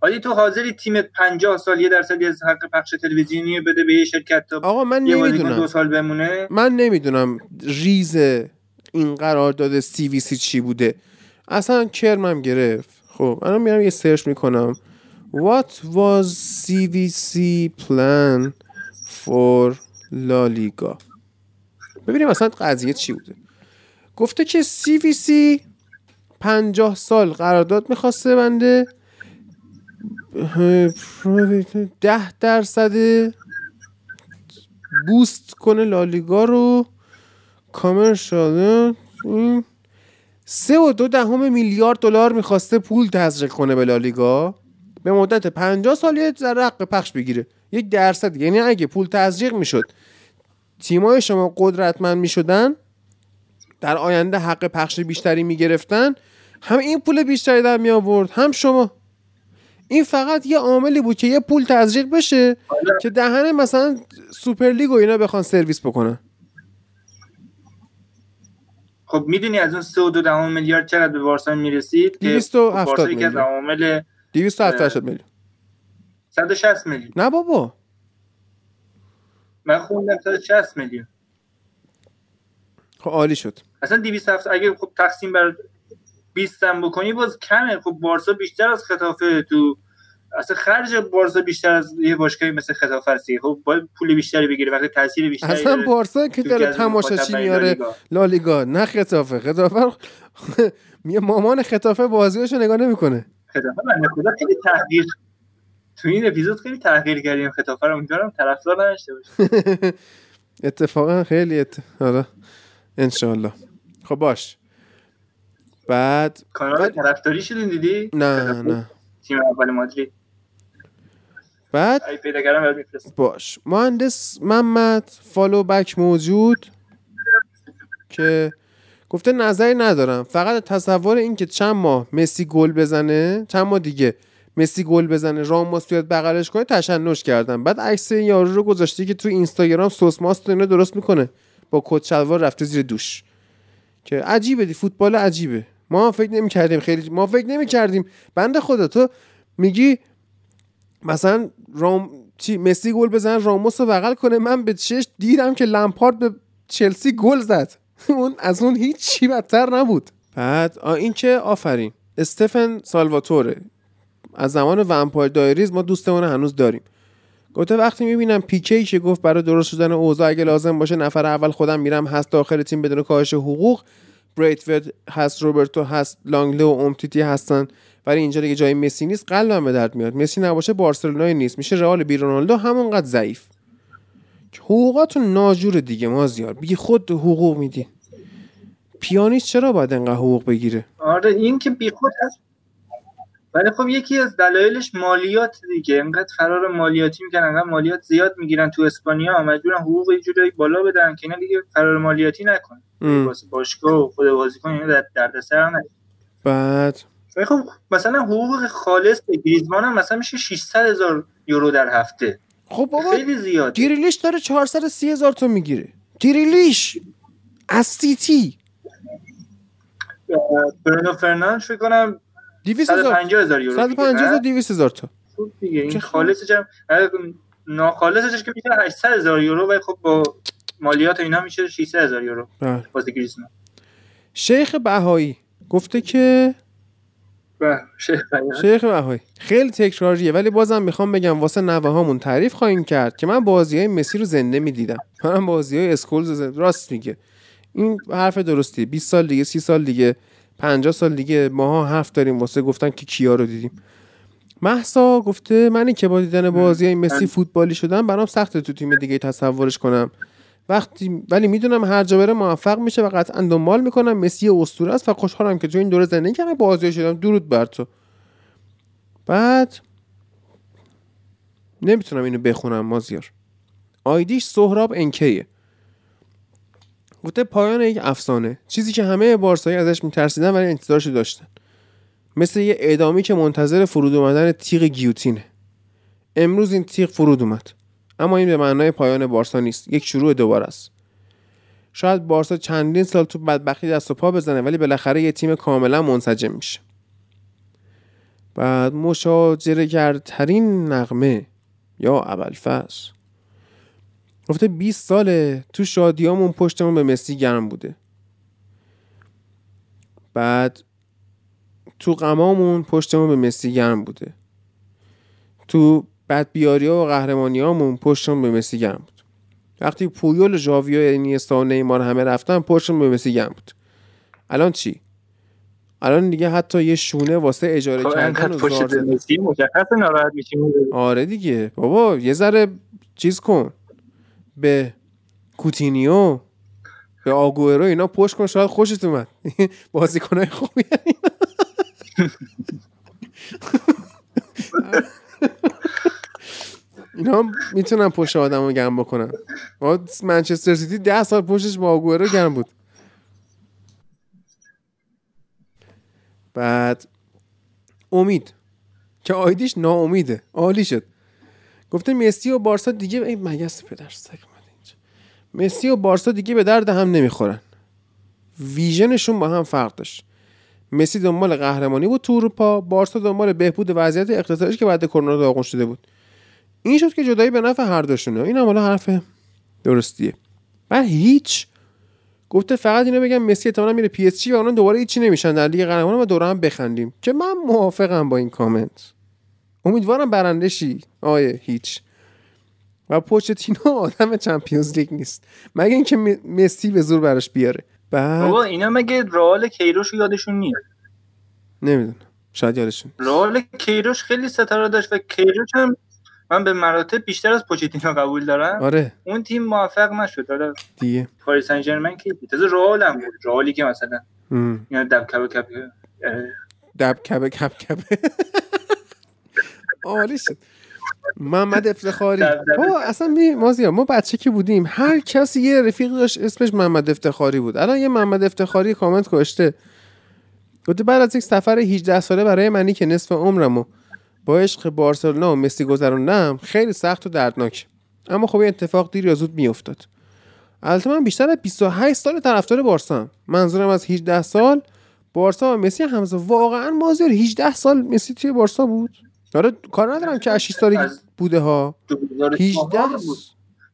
حالی تو حاضری تیم 50 سال یه درصدی از حق پخش تلویزیونی بده به یه شرکت تا آقا من بازیکن دو نمی‌دونم سال بمونه. من نمی‌دونم ریز این قرارداد سی وی سی چی بوده. اصلا کرمم گرفت. خب الان میرم یه سرچ می‌کنم. What was CVC plan for Liga? ببینیم اصلا قضیه چی بوده. گفته که CVC 50 سال قرارداد می‌خواسته بنده. ده درصد بوست کنه لالیگا رو. کامرشال سه و دو دهم میلیارد دلار می‌خواسته پول تزریق کنه به لالیگا به مدت 50 سال یه ذره حق پخش بگیره. یک درصد. یعنی اگه پول تزریق می‌شد تیمای شما قدرتمند می‌شدن در آینده حق پخش بیشتری می‌گرفتن هم این پول بیشتری در می آورد هم شما. این فقط یه عاملی بود که یه پول تزریق بشه که دهن مثلا سوپر لیگ و اینا بخوان سرویس بکنن. خب می‌دونی از اون 3 و 2 دهم میلیارد چقدر به بارسا می‌رسید که 270 بارسا یکی از. عوامل 270 میلیون. 160 میلیون. نه بابا. من خوندم 160 میلیون. خب عالی شد. اصلا 270 اگه خب تقسیم بر 20 هم بکنی باز کمه. خب بارسا بیشتر از خطافه تو اصلا خرج بارسا بیشتر از یه باشگاهی مثل خطافه است. خب باید پول بیشتری بگیره. وقتی تاثیر بیشتری اصلا داره بارسا که داره مخاطبین میاره لالیگا. نه خطافه. خطافه [LAUGHS] یه مامان خطافه بازیاشو نگاه نمی‌کنه. خطافه بنده خدا خیلی تحقیر تو این اپیزود خیلی تحقیر کردیم. خطافه رو امیدوارم طرفدار نداشته باشه [LAUGHS] اتفاقا خیلی ات... حالا انشالله خب باش. بعد کانال ولی- طرفداری شدین دیدی؟ نه؟ نه. تیم اول مادرید. بعد پیدا کردم باش. مهندس محمد follow back موجود که گفته نظری ندارم. فقط تصور این که چند ماه مسی گل بزنه چند ماه دیگه مسی گل بزنه راموس بیاد بغلش کنه تشنج کردم. بعد عکس یارو رو گذاشته که تو اینستاگرام سس ماست اینا درست می‌کنه. با کت شلوار رفته زیر دوش. که عجیبه دی فوتبال عجیبه. ما فکر نمی کردیم خیلی ما فکر نمی کردیم بنده خدا تو میگی مثلا رام چی مسی گل بزنه راموس رو بغل کنه. من به چش دیدم که لمپارد به چلسی گل زد. [LAUGHS] اون از اون هیچ چی بدتر نبود. بعد این که آفرین. استفن سالواتوره. از زمان ومپایر دایریز ما دوستمون هنوز داریم. گفته وقتی می‌بینم پیکی که گفت برای درست شدن اوضاع اگه لازم باشه نفر اول خودم میرم هست داخل تیم بدون کاهش حقوق. بریتورد هست روبرتو هست لانگله و امتیتی هستن. ولی اینجا دیگه جای مسی نیست. قلبم به درد میاد. مسی نباشه بارسلونای نیست. میشه رئال بی رونالدو همونقدر ضعیف. حقوقاتون ناجور دیگه مازیار. بی خود حقوق میدین پیانیست چرا باید انقدر حقوق بگیره؟ آره این که بیخود هست. ولی خب یکی از دلایلش مالیات دیگه. انقدر فرار مالیاتی می‌کنن انقدر مالیات زیاد می‌گیرن تو اسپانیا مجبورن حقوق یه جورایی بالا بدن که اینا دیگه فرار مالیاتی نکنن. ام. واسه باشگاه و خود بازیکن اینا در دردسر بعد؟ خب مثلا حقوق خالص گریزمان هم مثلا میشه 600 هزار یورو در هفته. خب بابا خیلی زیاد گریلیش داره 430 هزار تا می‌گیره. گریلیش از سیتی. برونو فرناند فکر کنم 200 هزار. 150 هزار یورو 150 تا می‌گیره. 200 هزار تا. دیگه این خالصش هم اگه ناخالصش که میشه 800 هزار یورو ولی خب با مالیات و اینا میشه 600 هزار یورو. بله. واسه گریزمان شیخ بهایی گفته که و شیخ بیان. شیخ بهایی. خیلی تکراریه ولی بازم می‌خوام بگم واسه نوه هامون تعریف خواهیم کرد که من بازی های مسی رو زنده می‌دیدم. من بازی های اسکولز زنده- راست میگه. این حرف درستی. 20 سال دیگه 30 سال دیگه 50 سال دیگه ماها حرف داریم واسه گفتن که کیا رو دیدیم. محسا گفته منی که با دیدن بازی های مسی فوتبالی شدم برام سخته تو تیم دیگه تصورش کنم. وقتی ولی می‌دونم هر جا بره موفق میشه و قطعا دنبال می‌کنم. مسی اسطوره است و خوشحالم که تو این دوره زندگی کردم بازی شدم. درود بر تو. بعد نمی‌تونم اینو بخونم مازیار. آیدیش سهراب انکیه گفته پایان یک افسانه. چیزی که همه بارسایی ازش میترسیدن ولی انتظارش داشتن. مثل یه اعدامی که منتظر فرود اومدن تیغ گیوتینه. امروز این تیغ فرود اومد. اما این به معنای پایان بارسا نیست. یک شروع دوباره است. شاید بارسا چندین سال تو بدبختی دست و پا بزنه ولی بالاخره یه تیم کاملا منسجم میشه. بعد مشاجرگرترین نغمه یا ابوالفضل. گفته 20 ساله تو شادیامون پشتمون به مسی گرم بوده. بعد تو غمامون پشتمون به مسی گرم بوده. تو بدبیاری ها و قهرمانی هامون به مسی گرم بود. وقتی پویول و ژاوی و اینیستا و نیمار همه رفتن پشتم به مسی گرم بود. الان چی؟ الان دیگه حتی یه شونه واسه اجاره خب کردن و پشت زار مشخص ناراحت میشیم آره دیگه. بابا یه ذره چیز کن. به کوتینیو به آگوئرو اینا پشت کن شاید خوشت اومد. [LAUGHS] بازیکنای خوبی. اینا [LAUGHS] [LAUGHS] هم می‌تونن پشت آدم رو گرم بکنن. ما منچستر سیتی ده سال پشتش با آگوئرو گرم بود. بعد امید که آیدیش ناامیده عالی شد. گفته مسی و بارسا دیگه ای مگس پدر سگ مسی و بارسا دیگه به درد هم نمی‌خورن. ویژنشون با هم فرق داشت. مسی دنبال قهرمانی بود تو اروپا بارسا دنبال بهبود وضعیت اقتصادیش که بعد کرونا داغون شده بود. این شد که جدایی به نفع هر دوشونه. این هم حالا حرف درستیه. و هیچ. گفته فقط اینو بگم مسی احتمالاً میره پی اس جی و اونا دوباره هیچی نمیشن. در لیگ قهرمانان و دور هم بخندیم. که من موافقم با این کامنت. امیدوارم برنده شی آیه هیچ. و پوچتینو آدم چمپیونز لیگ نیست. مگه اینکه مسی به زور براش بیاره. بعد بابا اینا مگه رئال کیروش رو یادشون نیست؟ نمی‌دونم. شاید یادشون رئال کیروش خیلی ستاره داشت و کیروش هم من به مراتب بیشتر از پوچتینو قبول دارم. آره. اون تیم موفق نشد حالا دیگه. پاریس سن ژرمن که تازه رئال هم بود. رئالی که مثلا. اینا دب کب کب دب کبه کب کبه عالی شد. محمد افتخاری. بابا اصلا می مازیار ما بچه که بودیم هر کسی یه رفیق داشت اسمش محمد افتخاری بود. الان یه محمد افتخاری کامنت کشته. گفته بعد از یک سفر 18 ساله برای منی که نصف عمرمو با عشق بارسلونا و مسی گذروندم خیلی سخت و دردناک اما خب این اتفاق دیر یا زود میافتاد. البته من بیشتر از 28 سال طرفدار بارسا منظورم از 18 سال بارسا و مسی همزه واقعا مازیار 18 سال مسی توی بارسا بود. آره کار ندارم که از 6 سالگی از بوده ها. 2004 18 بود.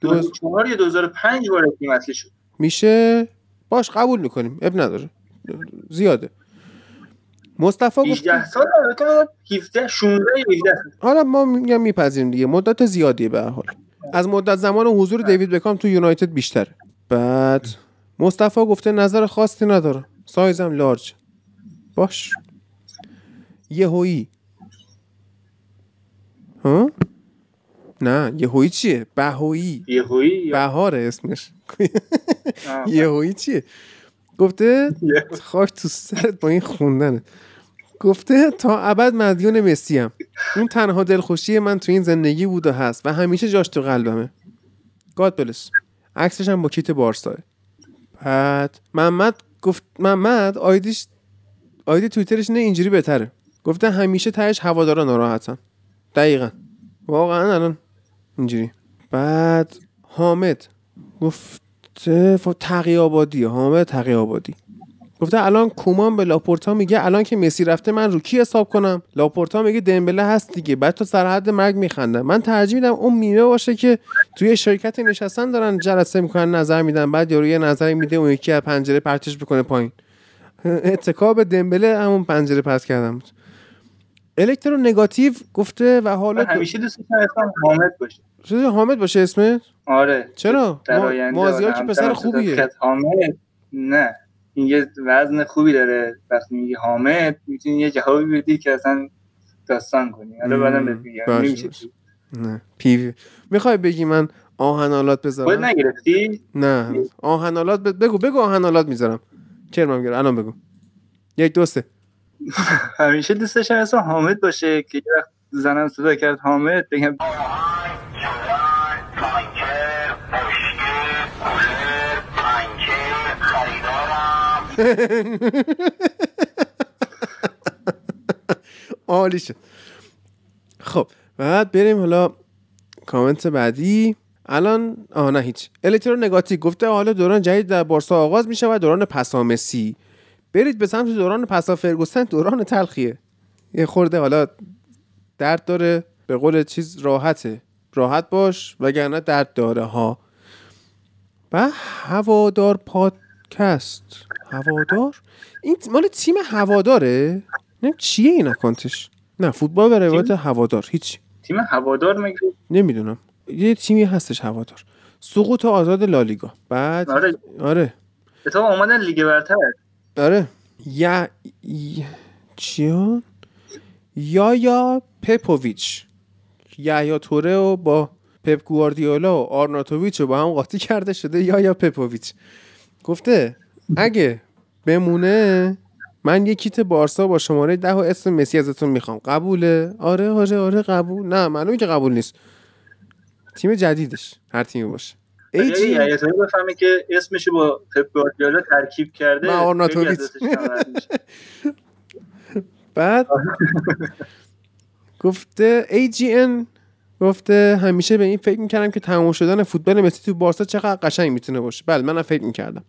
2004 یا 2005 بار تیم اصلی شد. میشه؟ باش قبول می‌کنیم. اب نداره. زیاده. مصطفی گفت 18 سال البته 17 16 یا 17 حالا ما میگم میپذیریم دیگه. مدت زیادیه به حال. از مدت زمان حضور دیوید بکام تو یونایتد بیشتره بعد مصطفی گفته نظر خاصی نداره سایزم لارج. باش. یهویی. ها؟ نه یهویی چیه؟ بهویی. یهویی یا بهاره اسمش. [LAUGHS] یهویی چیه؟ گفته خاک تو سرت با این خوندنه. گفته تا ابد مدیون مسی هم اون تنها دلخوشی من تو این زندگی بود و هست و همیشه جاش تو قلبمه. گاد بلس. عکسش هم با کیت بارساه بعد محمد گفت محمد آیدیش آیدی توییترش نه اینجوری بهتره. گفته همیشه تهش هوادارا ناراحتن. دقیقا. واقعا الان اینجوری. بعد حامد گفته ف- تقی آبادی. حامد تقی آبادی. گفته الان کومان به لاپورتا میگه الان که مسی رفته من رو کی حساب کنم؟ لاپورتا میگه دمبله هست دیگه. بعد تا سر حد مرگ میخنده من ترجیح میدم اون میمه باشه که توی شرکت نشستن دارن جلسه می‌کنن نظر میدن. بعد یارو یه نظری میده اون یکی از پنجره پرتش بکنه پایین. اتکا به دمبله همون پنجره پرت کردن بود. الکترو نگاتیو گفته و حالا من همیشه دوست داشتم حامد باشه. شده حامد باشه اسمت آره. چرا؟ مازیار که پسر خوبیه. حامد؟ نه. این یه وزن خوبی داره. وقتی میگی حامد می‌تونی یه جوابی بدی که اصلا داستان کنی. حالا. بعدم باشه. نه. می‌خوای بگی من آهنالات خود بذارم؟ نگرفتی؟ نه. آهنالات ب... بگو بگو آهنالات می‌ذارم. کرمم گرم الان بگو. یک دو سه. [LAUGHS] همیشه دوست داشتم اسم حامد باشه که یه وقت زنم صدا کرد. حامد بگم. [LAUGHS] عالی شد. خب بعد بریم حالا کامنت بعدی. الان آه نه هیچ. الکترو نگاتیو. گفته حالا دوران جدید در بارسا آغاز میشه و دوران پسا مسی برید به سمت دوران پسا فرگوسن دوران تلخیه. یه خورده حالا درد داره به قول چیز راحته. راحت باش وگرنه درد داره ها. و هوادار پادکست. هوادار؟ این مال تیم هواداره؟ نه چیه این اکانتش نه فوتبال به روایت هوادار هیچ تیم هوادار مگه نمی‌دونم. یه تیمی هستش هوادار. سقوط آزاد لالیگا. بعد آره. آره. اتفاق اومدن لیگ برتر. آره. یا ی- چیان یا یا پپوویچ. یا توره و با پپ گواردیولا و آرناتوویچ رو با هم قاطی کرده شده. یا یا پپوویچ. گفته اگه بمونه من یه کیت بارسا با شماره ده و اسم مسی ازتون می‌خوام. قبوله؟ آره آره آره قبول. نه معلومه که قبول نیست. تیم جدیدش هر تیمی باشه. ایجی یه بفهمه که اسمش با پپ گواردیولا ترکیب کرده میشه. [LAUGHS] بعد گفته AGN گفته همیشه به این فکر می‌کردم که تمام شدن فوتبال مسی تو بارسا چقدر قشنگ می‌تونه باشه. بله منم فکر می‌کردم.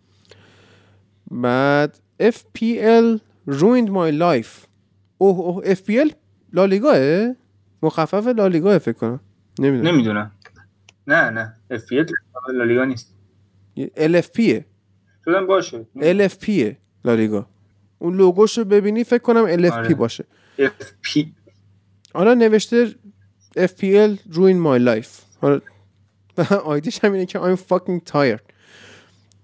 بعد FPL ruined my life. اوه اوه FPL لالیگاه؟ مخفف لالیگاه فکر کنم. نمی‌دونم. نمی‌دونم. نه نه. اف پی لالیگا نیست. LFP شدم باشه. LFP لالیگا اون لوگوشو ببینی فکر کنم LFP آره. باشه. اف پی حالا نوشته FPL ruin my life. حالا [LAUGHS] آیدیش هم اینه که I'm fucking tired.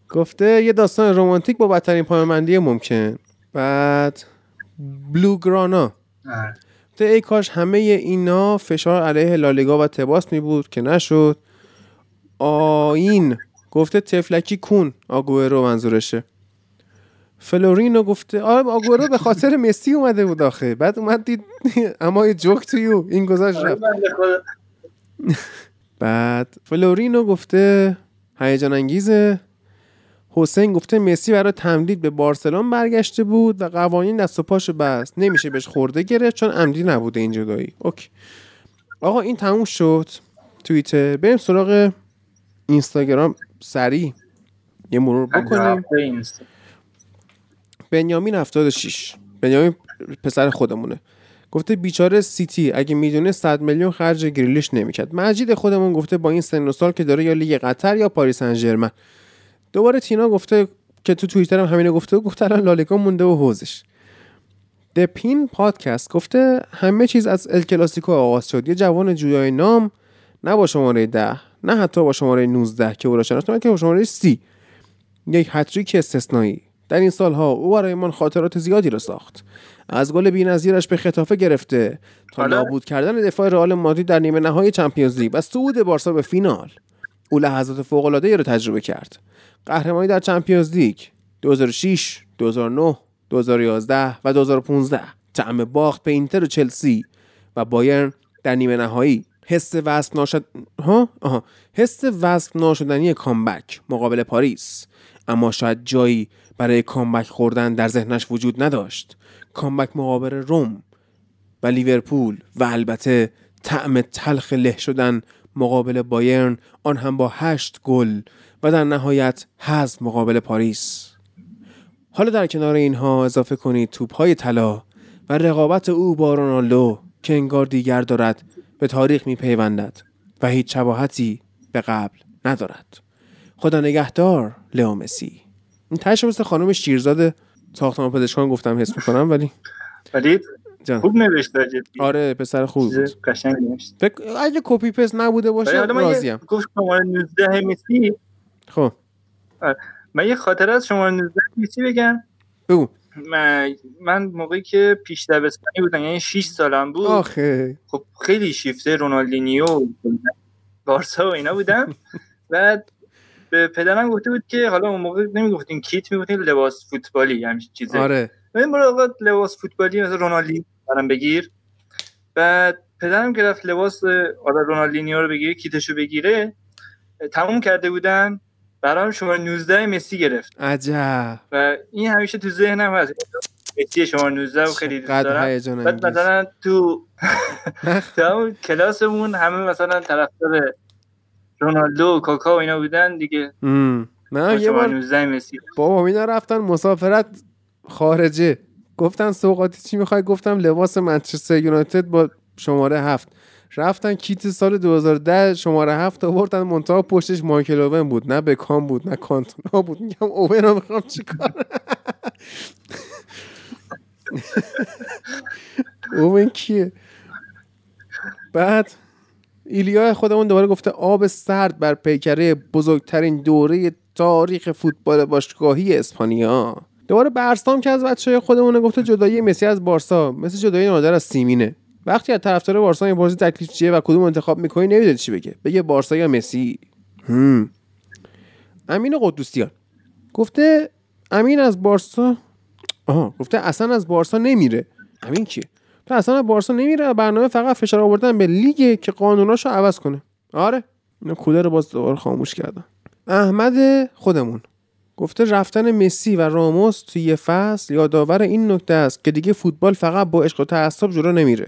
گفته یه داستان رومانتیک با بدترین پایمندی ممکن. بعد بلو گرانا گفته ای کاش همه اینا فشار علیه لالیگا و تباس می بود که نشد. آین گفته طفلکی کون. آگوئرو منظورشه. فلورینو گفته آره آگوئرو به خاطر مسی اومده بود آخه. بعد اومد دید [LAUGHS] اما یه جوک تو یو این گذاشت رفت. بعد فلورینو گفته هیجان انگیزه. حسین گفته مسی برای تمدید به بارسلون برگشته بود و قوانین دست و پاشو بست. نمیشه بهش خرده گرفت چون عمدی نبوده این جدایی. اوکی. آقا این تموم شد توییتر بریم سراغ اینستاگرام سریع یه مرور بکنیم. بنیامین 76 بنیامین پسر خودمونه. گفته بیچاره سیتی اگه می‌دونه 100 میلیون خرج گریلیش نمی‌کرد. مجید خودمون گفته با این سن و سال که داره یا لیگ قطر یا پاریس سن دوباره تینا گفته که تو توییتر هم همینو گفته و گفته الان لالیگا مونده و حوزش. دپین پادکست گفته همه چیز از ال کلاسیکو آغاز شد. یه جوان جویای نام نه با شماره ده. نه حتی با شماره 19 که او را شناختم که با شماره 30 یک هت‌تریک استثنایی. در این سالها او برایمان خاطرات زیادی را ساخت. از گل بی‌نظیرش به ختافه گرفته تا؟ نابود کردن دفاع رئال مادرید در نیمه نهایی چمپیونز لیگ و صعود بارسا به فینال. او لحظات فوق‌العاده‌ای را تجربه کرد. قهرمانی در چمپیونز لیگ 2006 2009 2011 و 2015 طعم باخت به اینتر و چلسی و بایرن در نیمه نهایی. حس وصف ناشد ها؟ آها. حس وصف ناشدنی کامبک مقابل پاریس. اما شاید جایی برای کامبک خوردن در ذهنش وجود نداشت. کامبک مقابل روم و لیورپول و البته طعم تلخ له شدن مقابل بایرن آن هم با هشت گل و در نهایت حذف مقابل پاریس. حالا در کنار اینها اضافه کنید توپ های طلا و رقابت او با رونالدو که انگار دیگر دارد به تاریخ می پیوندد و هیچ شباهتی به قبل ندارد. خدا نگهدار لئو مسی. این تش مثل خانم شیرزاد ساختمان پزشکان گفتم حس می‌کنم ولی ولی جان. خوب نوشته جدی آره پسر خوبی بود. قشنگ اگه کپی پست نبوده باشه راضیم. گفت شماره 19 مسی خب. من یه خاطره از شماره 19 مسی بگم. بگو. من, من موقعی که پیش دبستانی بودم یعنی 6 سالم بود. آخه. خب خیلی شیفته رونالدینیو بارسا و اینا بودم. [LAUGHS] بعد به پدرم گفته بود که حالا اون موقع نمی‌گفتین کیت می‌گفتین لباس فوتبالی همین چیزه. آره. من برو لباس فوتبالی مثل رونالدینیو برام بگیر. بعد پدرم که رفت لباس آره رونالدینیو رو بگیره کیتشو بگیره تموم کرده بودن. برام شماره 19 مسی گرفت. عجب. و این همیشه تو ذهنم هست. مسی شماره 19 رو خیلی دوست دارم. بعد. مثلا تو [LAUGHS] تو کلاسمون همه مثلا طرفدار رونالدو و کاکا و اینا بودن دیگه. ام. نه یه شماره بار 19 مسی. بابا اینا رفتن مسافرت خارجه. گفتن سوقاتی چی می‌خوای؟ گفتم لباس منچستر یونایتد با شماره هفت. رفتن کیت سال 2010 شماره هفت آوردن منتها پشتش مایکل اوون بود. نه بکام بود نه کانتونا بود. میگم اوون رو می‌خوام چیکار؟ اوون کیه؟ بعد ایلیا خودمون دوباره گفته آب سرد بر پیکره بزرگترین دوره تاریخ فوتبال باشگاهی اسپانیا. دوباره برسام که از بچه خودمون گفته جدایی مسی از بارسا. مثل جدایی نادر از سیمینه. وقتی از طرفدار بارسا می‌پرسی تکلیف چیه و کدوم انتخاب می‌کنی نمی‌دونی چی بگه. بگه بارسا یا مسی. هم. امین قدوسیان. گفته امین از بارسا آها گفته اصلا از بارسا نمیره. امین کیه؟ تو اصلا از بارسا نمیره برنامه فقط فشار آوردن به لیگه که قانوناشو عوض کنه. آره. اینا کولر رو باز دوباره خاموش کردن. احمد خودمون. گفته رفتن مسی و راموس توی یه فصل یادآور این نکته است که دیگه فوتبال فقط با عشق و تعصب جلو نمیره.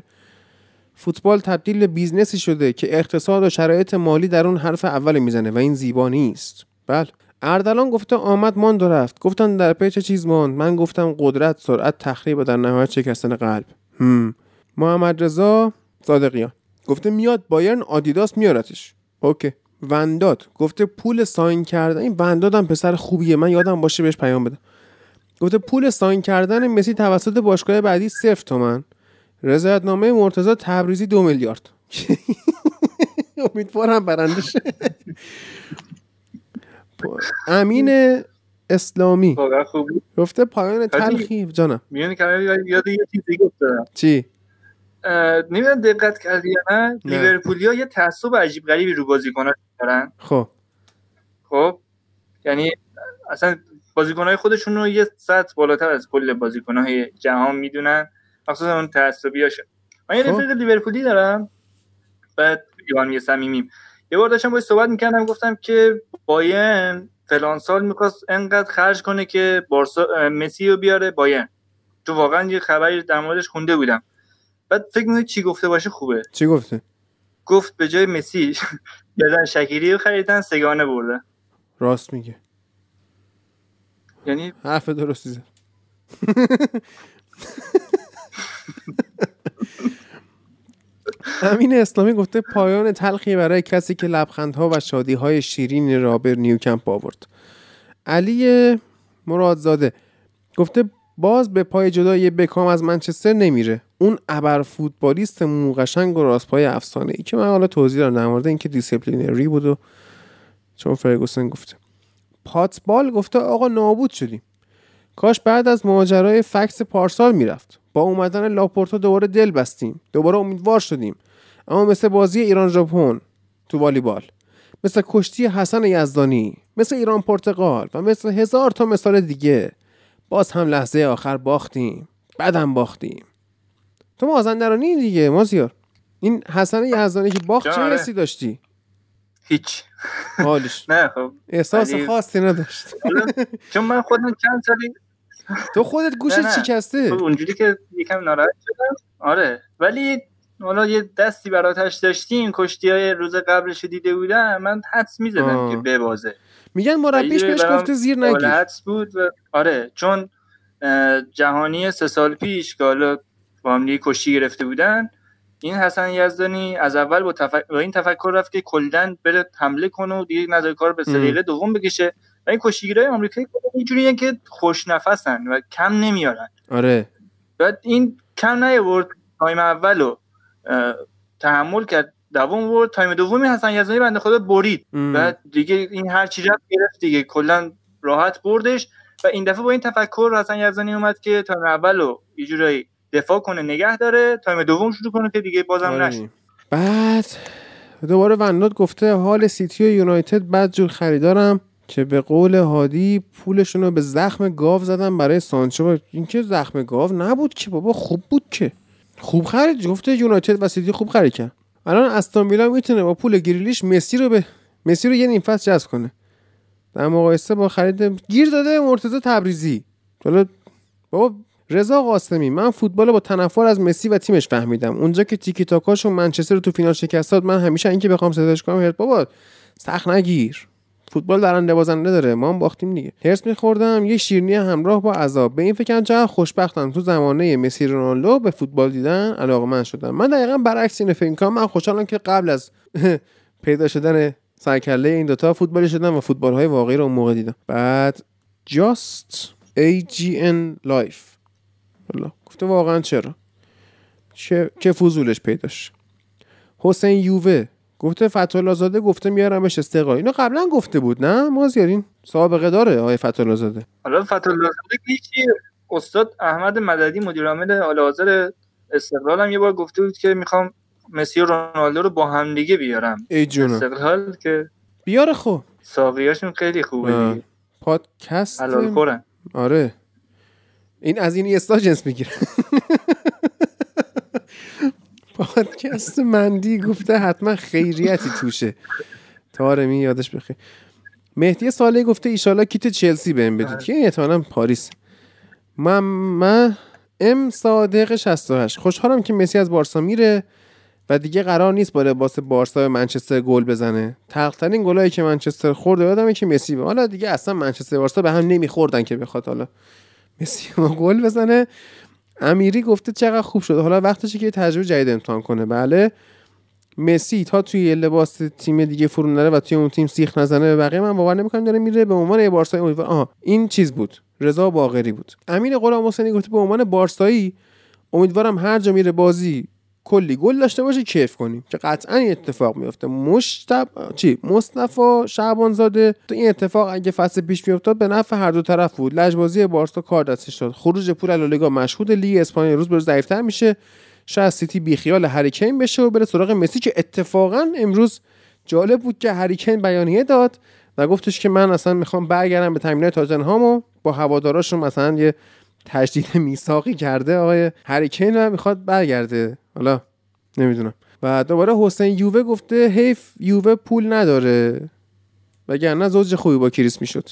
فوتبال تبدیل به بیزنسی شده که اقتصاد و شرایط مالی در اون حرف اول می‌زنه و این زیبا نیست. بله. اردلان گفته آمد ماند و رفت. گفتن در پی چه چیز ماند؟ من گفتم قدرت سرعت تخریب و در نهایت شکستن قلب. هم. محمد رضا صادقیان. گفته میاد بایرن آدیداس میارتش. اوکی. ونداد. گفته پول ساین کردن این ونداد هم پسر خوبیه. من یادم باشه بهش پیام بدم. گفته پول ساین کردن مسی توسط باشگاه بعدی صفر تومن. رضایتنامه مرتضی تبریزی دو میلیارد. [LAUGHS] امیدوارم برنده شه. [LAUGHS] امین اسلامی. گفته پایان تلخی جانم. میونی که یاد یه چیزی گفتم چی؟ نمی‌دونم دقت کردی یا نه. نه. لیورپولیا یه تعصب عجیب غریبی رو بازیکن‌ها دارن. خب. خب. یعنی اصلا بازیکنهای خودشون رو یه سطح بالاتر از کل بازیکنهای جهان می‌دونن. مخصوصا اون تعصبیاشو من یه خب. رفیق لیورپولی دارم. بعد یه صمیمیم. یه بار داشتم باید صحبت می‌کردم گفتم که بایرن فلان سال می‌خواست انقدر خرج کنه که بارسا مسی رو بیاره بایرن. تو واقعا یه خبری در موردش خونده بودم. بعد فکر می‌کنی چی گفته باشه؟ خوبه. چی گفته؟ گفت به جای مسی [LAUGHS] یادن شکیری رو خریدن سگانه بردن. راست میگه. یعنی حرف درستی [LAUGHS] امین اسلامی گفته پایان تلخی برای کسی که لبخندها و شادیهای شیرین را به نیوکمپ آورد. علی مرادزاده گفته باز به پای جدایی بکام از منچستر نمیره. اون ابر فوتبالیست موقشنگ و راستپای افسانه ای که من حالا توضیح دارم در مورد اینکه disciplinary بود و چون فرگوسن گفته. پاتبال گفته آقا نابود شدیم. کاش بعد از ماجرای فکس پارسال می‌رفت. با اومدن لاپورتا دوباره دل بستیم. دوباره امیدوار شدیم. اما مثل بازی ایران ژاپن تو والیبال مثل کشتی حسن یزدانی مثل ایران پرتغال و مثل هزار تا مثال دیگه باز هم لحظه آخر باختیم. بعدم باختیم. تو مازندرانی دیگه مازیار. این حسن یزدانی که باخت چه. حسی داشتی؟ هیچ. حالش. [LAUGHS] نه خب. احساس خاصی نداشت. چون من خودم چند سالی تو خودت گوشت. شکسته خب اونجوری که یکم ناراحت شدم آره ولی حالا یه دستی براتش داشتیم کشتی های روز قبلش دیده بودم من حدس می‌زدم. که ببازه میگن مربیش بهش گفته زیر نگیر حدس بود و آره چون جهانی سه سال پیش که حالا با هم کشتی گرفته بودن این حسن یزدانی از اول با, تفک... با این تفکر رفت که کلدن بره حمله کنه و دیگه نظر کار به. دقیقه دوم بکشه و این کشتیگیرای آمریکایی اینجوریه که خوش نفسن و کم نمیارن. آره. بعد این کم نیاورد تایم اولو تحمل کرد. دوم ورد تایم دومی حسن یزدانی بنده خدا برید. بعد دیگه این هر چی رفت گرفت دیگه. کلا راحت بردش. و این دفعه با این تفکر حسن یزدانی اومد که تایم اولو یه جورایی دفاع کنه نگه داره. تایم دوم شروع کنه که دیگه بازم آره. نشه. بعد دوباره وناد گفته حال سیتی و یونایتد بد جور خریدارم. که به قول هادی پولشون رو به زخم گاو زدن برای سانچو. این که زخم گاو نبود که بابا خوب بود که. خوب خرید. گفته یونایتد و سیتی خوب خرید کرد. الان استون ویلا می‌تونه با پول گریلیش مسی رو به مسی رو یه نیم فصل جذب کنه. در مقایسه با خرید گیر داده مرتضی تبریزی. حالا بابا رضا قاسمی من فوتبال با تنفر از مسی و تیمش فهمیدم. اونجا که تیکی تاکاش و منچستر تو فینال شکست داد من همیشه اینکه بخوام صداش کنم بابا سخت نگیر. فوتبال درنده بازنده داره. ما هم باختیم دیگه. هرس میخوردم یه شیرینی همراه با عذاب. به این فکرم چقدر خوشبختم. تو زمانه مسی رونالدو به فوتبال دیدن علاقه من شدم. من دقیقا برعکس اینو فکر کنم من خوشحالم که قبل از [LAUGHS] پیدا شدن سرکله این دوتا فوتبالی شدم و فوتبال های واقعی رو اون موقع دیدم. بعد just AGN life. حالا گفته واقعا چرا؟ چه که فضولش پیداش. حسین یووه. گفته فتح زاده گفته میارمش استقلال. اینو قبلا گفته بود نه؟ مازیارین سابقه داره آقای فتح زاده حالا فتح زاده استاد احمد مددی مدیر عامل حال حاضر استقلال هم یه بار گفته بود که می‌خوام مسی و رونالدو رو با هم دیگه بیارم. ای جونم استقلال که بیاره خب. ساقیاشون خیلی خوبه آه. پادکست حلال خورن. آره. این از این استا جنس می‌گیره. [LAUGHS] پادکست مندی گفته حتما خیریتی توشه. تارمی یادش بخیر. مهدی ساله گفته ایشالا کیت چلسی بهم بدید. که این احتمالاً پاریس. من من ام صادق 68 خوشحالم که مسی از بارسا میره و دیگه قرار نیست با لباس بارسا به منچستر گل بزنه. تلخترین گلایی که منچستر خورده یادمه که مسی به حالا دیگه اصلا منچستر بارسا به هم نمیخوردن که بخواد حالا. مسی ما گل بزنه. امیری گفته چقدر خوب شده حالا وقتشه که تجربه جدید امتحان کنه. بله. مسی تا توی لباس تیم دیگه فرو نره و توی اون تیم سیخ نزنه به بقیه من باور نمی‌کنم داره میره به عنوان بارسایی. امیدوار آها این چیز بود. رضا باقری بود. امین غلام حسینی گفته به عنوان بارسایی امیدوارم هر جا میره بازی کلی گل داشته باشه کیف کنیم که قطعا این اتفاق میفته مشتب چی؟ مصطفی شعبان زاده تو این اتفاق اگه فصل پیش میافتاد به نفع هر دو طرف بود. لجبازی بارسا کار دستش داد. خروج پول لالیگا مشهود لیگ اسپانیا روز به روز ضعیفتر میشه. شاید سیتی بیخیال هریکین بشه و بره سراغ مسی که اتفاقا امروز جالب بود که هریکین بیانیه داد و گفتش که من اصلا می‌خوام برگردم به تمرینات تاتنهام و با هواداراشون مثلا یه تجدید میثاقی کرده آقای هریکین و می‌خواد برگرده. حالا نمی‌دونم. و دوباره حسین یووه گفته حیف یووه پول نداره. وگرنه زوج خوبی با کریس می‌شد.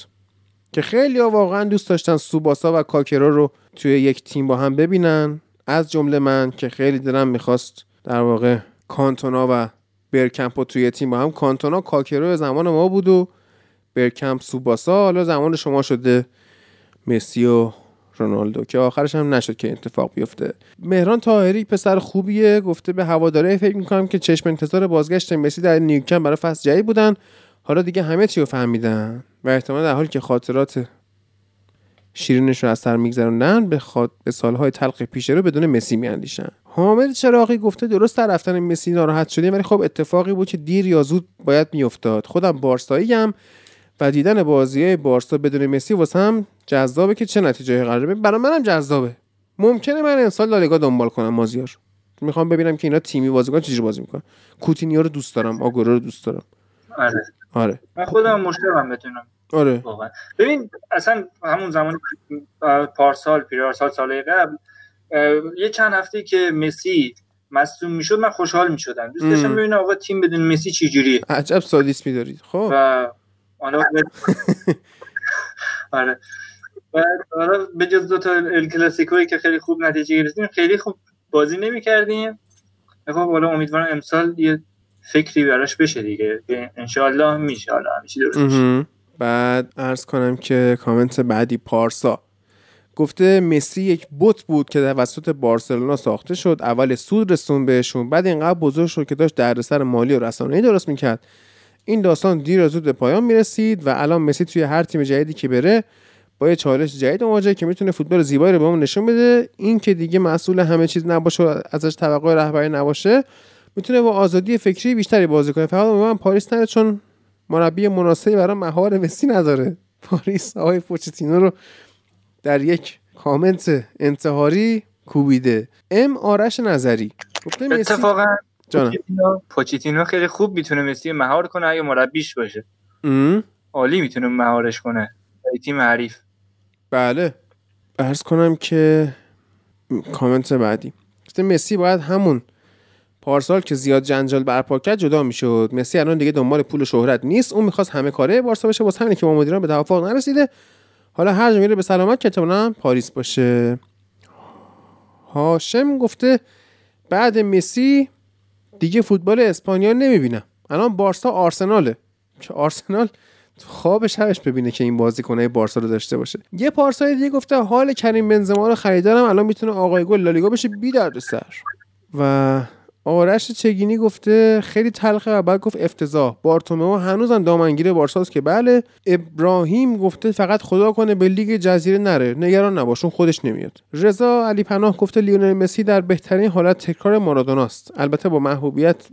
که خیلی ها واقعا دوست داشتن سوباسا و کاکرا رو توی یک تیم با هم ببینن. از جمله من که خیلی دلم می‌خواست در واقع کانتونا و برکمپ رو توی تیم با هم. کانتونا کاکرو زمان ما بود و برکمپ سوباسا حالا زمان شما شده مسی و رونالدو که آخرش هم نشد که اتفاق بیفته. مهران طاهری پسر خوبیه گفته به هواداره فکر می‌کنم که چشم انتظار بازگشت مسی در نیوکمپ برای فصل جدید بودن. حالا دیگه همه چی رو فهمیدن و احتمال در حالی که خاطرات شیرینش رو از سر میگذروندن به, خاط... به سالهای تلخ پیش رو بدون مسی میاندیشن. حامد چراقی گفته درست در رفتن مسی ناراحت شدیم ولی خب اتفاقی بود که دیر یا زود باید میافتاد. خودم بارسایی هم و دیدن بازی بارسا بدون مسی واسم جذابه که چه نتیجه قراره بگیره. برای منم جذابه. ممکنه من امسال لالیگا دنبال کنم مازیار می‌خوام ببینم که اینا تیمی بازی کنن چجوری بازی می‌کنن. کوتینیو رو دوست دارم آگورو رو دوست دارم. آره. آره. من خودم مشکلم بتونم. آره. ببین اصلا همون زمان پارسال پیرارسال سال قبل یه چند هفته که مسی مصدوم می‌شد من خوشحال می‌شدم. دوست داشتم. ببینم آقا تیم بدون مسی چی جوریه عجب سادیس میدارید خب. و [LAUGHS] آره. و حالا به جز دو تا ال کلاسیکویی که خیلی خوب نتیجه گرفتیم خیلی خوب بازی نمی‌کردیم. خب حالا امیدوارم امسال یه فکری براش بشه دیگه. که انشالله میشه حالا همیشه درست میشه. بعد عرض کنم که کامنت بعدی پارسا. گفته مسی یک بوت بود که توسط بارسلونا ساخته شد. اول سود رسون بهشون بعد اینقدر بزرگ شد که داشت دردسر مالی و رسانه‌ای درست می‌کرد. این داستان دیر یا زود به پایان می‌رسید و الان مسی توی هر تیم جدیدی که بره با یه چالش جدید مواجهه که می‌تونه فوتبال زیبایی رو بهمون نشون بده. این که دیگه مسئول همه چیز نباشه و ازش توقع رهبری نباشه می‌تونه با آزادی فکری بیشتری بازی کنه. فقط من پاریس نره چون مربی مناسبی برای مهار مسی نداره. [LAUGHS] پاریس آقای پوچتینو رو در یک کامنت انتحاری کوبیده. ام آرش نظری. اتفاقا پوچتینو- خیلی خوب می‌تونه مسی مهار کنه اگه مربیش باشه. عالی می‌تونه مهارش کنه. تیم حریف. بله. ارز کنم که کامنت بعدی. گفته مسی باید همون پارسال که زیاد جنجال برپا کرد جدا می‌شد. مسی الان دیگه دنبال پول و شهرت نیست. اون می‌خواست همه کاره بارسا بشه. واسه همینه که با مدیران به توافق نرسیده. حالا هر میره به سلامت که احتمالاً پاریس باشه. هاشم گفته بعد مسی دیگه فوتبال اسپانیا نمی‌بینم. الان بارسا آرسناله. که آرسنال؟ خواب شبش ببینه که این بازیکنای بارسا رو داشته باشه. یه پارسای دیگه گفته حال کریم بنزما رو خریدارم الان می‌تونه آقای گل لالیگا بشه بی درد سر و آرش چگینی گفته خیلی تلخه و بعد گفت افتضاح. بارتومئو هنوزم دامنگیر بارساست که بله ابراهیم گفته فقط خدا کنه به لیگ جزیره نره. نگران نباشون خودش نمیاد. رضا علی پناه گفته لیونل مسی در بهترین حالت تکرار مارادوناست البته با محبوبیت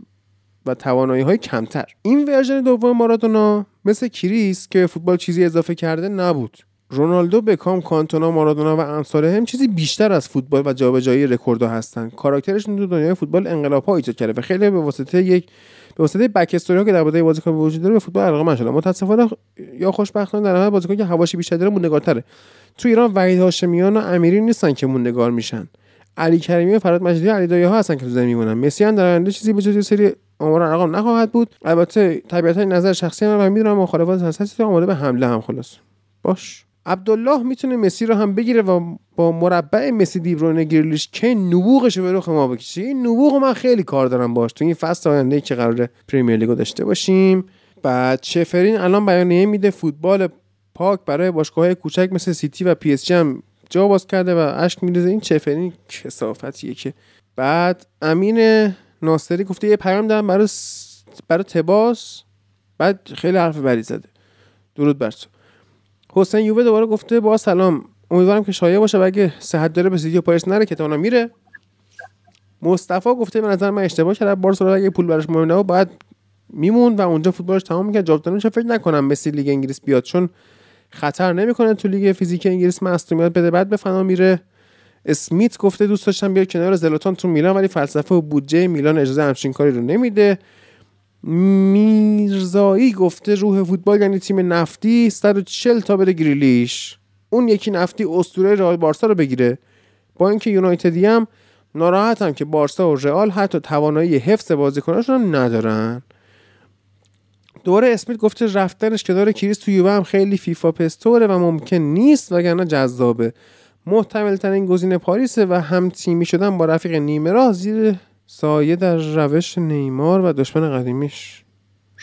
و توانایی های کمتر. این ورژن دوم مارادونا مثل کریس به فوتبال چیزی اضافه کرده نبود. رونالدو بکام کانتونا مارادونا و امثالهم چیزی بیشتر از فوتبال و جابجایی رکوردها هستن. کاراکترشون تو دنیای فوتبال انقلاب ها ایجاد کرده و خیلی به واسطه یک به واسطه بک ها که درباره بازیکن وجود داره به فوتبال علاقه شدن متاسفانه یا خوشبختانه در نهایت بازیکن که حواشی بیشتر داره موندگارتره. تو ایران وحید هاشمیان و امیری نیستن که موندگار میشن. علی کریمی و فرهاد مجیدی و علی دایی ها هستن که تو زمین میمونن. مسی هم در آینده چیزی به جز سری آمار ارقام نخواهد بود. البته طبیعتا نظر شخصی من می‌دونم مخالفا حسابی آماده به حمله هم خلاص. باش. عبدالله می‌تونه مسی رو هم بگیره و با مربع مسی دیبروینه گریلیش که نبوغش رو به رخ ما بکشه. این نبوغ من خیلی کار دارم باش. تو این فصل آینده که قرار پریمیر لیگو داشته باشیم. بعد چفرین الان بیانیه میده. فوتبال پاک برای باشگاه کوچک مثل سیتی و پی اس جی هم جا باز کرده و اشک میریزه. این چفرین کثافتیه که بعد امین ناصری گفته یه پیام دارم برای س... برای تباس. بعد خیلی حرف بری زده. درود بر تو. حسین یووه دوباره گفته با سلام. امیدوارم که شایع باشه و اگه صحت داره به سیتی و پاریس نره که تا میره. مصطفی گفته به نظر من اشتباه کرد. بارسلونا اگه پول براش مهم نبود باید می‌موند و اونجا فوتبالش تمام می‌کرد. جاودانش فکر نکنم مسی لیگ انگلیس بیاد. چون خطر نمی‌کنه تو لیگ فیزیک انگلیس مصدومیت بده. بعد به فنا میره. اسمیت گفته دوست داشتم بیاد کنار زلاتان تو میلان ولی فلسفه و بودجه میلان اجازه همچین کاری رو نمیده. میرزایی گفته روح فوتبال یعنی تیم نفتی. 140 تا بره گریلیش. اون یکی نفتی اسطوره رئال بارسا رو بگیره. با اینکه یونایتدی هم ناراحتم که بارسا و رئال حتی توانایی حفظ بازیکناشون هم ندارن. دوره اسمیت گفته رفتنش کنار کریس تو یووه هم خیلی فیفا پستوره و ممکن نیست وگرنه جذابه. محتمل ترین گزینه پاریسه و هم تیمی شدن با رفیق نیمه راه زیر سایه در روش نیمار و دشمن قدیمیش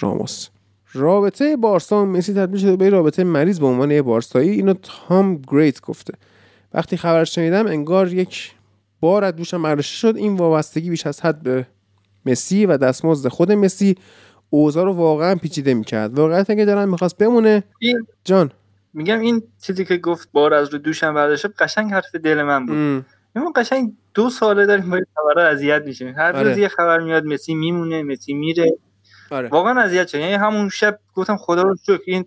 راموس. رابطه بارسا و مسی تبدیل شده به رابطه مریض به عنوان یه بارسایی اینو تام گریت گفته. وقتی خبر شنیدم انگار یک بار از دوشم شد. این وابستگی بیش از حد به مسی و دستمزد خود مسی. اوضاع رو واقعا پیچیده می‌کرد. واقعیت اگه دارم می‌خواست بمونه این جان. میگم این چیزی که گفت بار از رو دوشم برداشته قشنگ حرف دل من بود. ما قشنگ دو ساله داریم با این خبرها اذیت میشیم. هر روز آره. یه خبر میاد مسی میمونه مسی میره. آره. واقعا اذیت شدم. یعنی همون شب گفتم خدا رو شکر این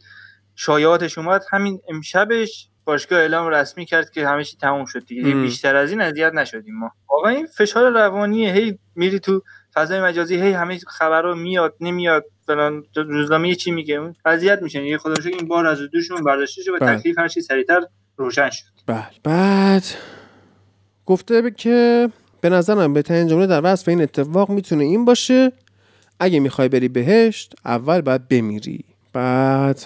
شایعاتش اومد. همین امشبش باشگاه اعلام رسمی کرد که همه چی تموم شد دیگه, ام. بیشتر از این اذیت نشدیم ما. واقعا این فشار روانیه هی میری تو فضای مجازی هی همه خبرها میاد نمیاد. فلان روزنامه چی میگه؟ اون اذیت میشن. یه خدا رو این بار از دوشون برداشته شد و بله. تکلیف هر چی سریعتر روشن شد. بله. بعد گفته ب- که به نظرم بهترین جمله در وصف این اتفاق می‌تونه این باشه اگه می‌خوای بری بهشت اول باید بمیری. بعد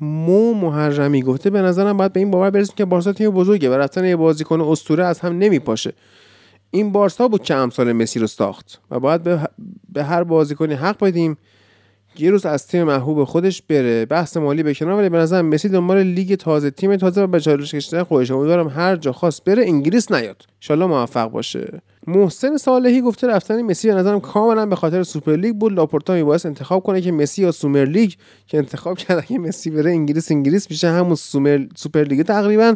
مو محرمی گفته به نظرم باید به این باور برسیم که بارسا تیم بزرگه و رفتن یه بازیکن اسطوره از هم نمیپاشه. این بارسا بود که امثال مسی رو ساخت و باید به, هر بازیکنی حق بدیم یه روز از تیم محبوب خودش بره. بحث مالی به کنار ولی به نظر مسی دنبال لیگ تازه تیم تازه و به چالش کشیدن خودش. امیدوارم هر جا خواست بره انگلیس نیاد. ان موفق باشه. محسن صالحی گفته رفتن مسی به نظرم کاملا به خاطر سوپر لیگ بود. لاپورتا میبایست انتخاب کنه که مسی یا سومر لیگ که انتخاب کرد اگه مسی بره انگلیس انگلیس میشه همون سومر سوپر لیگ. تقریبا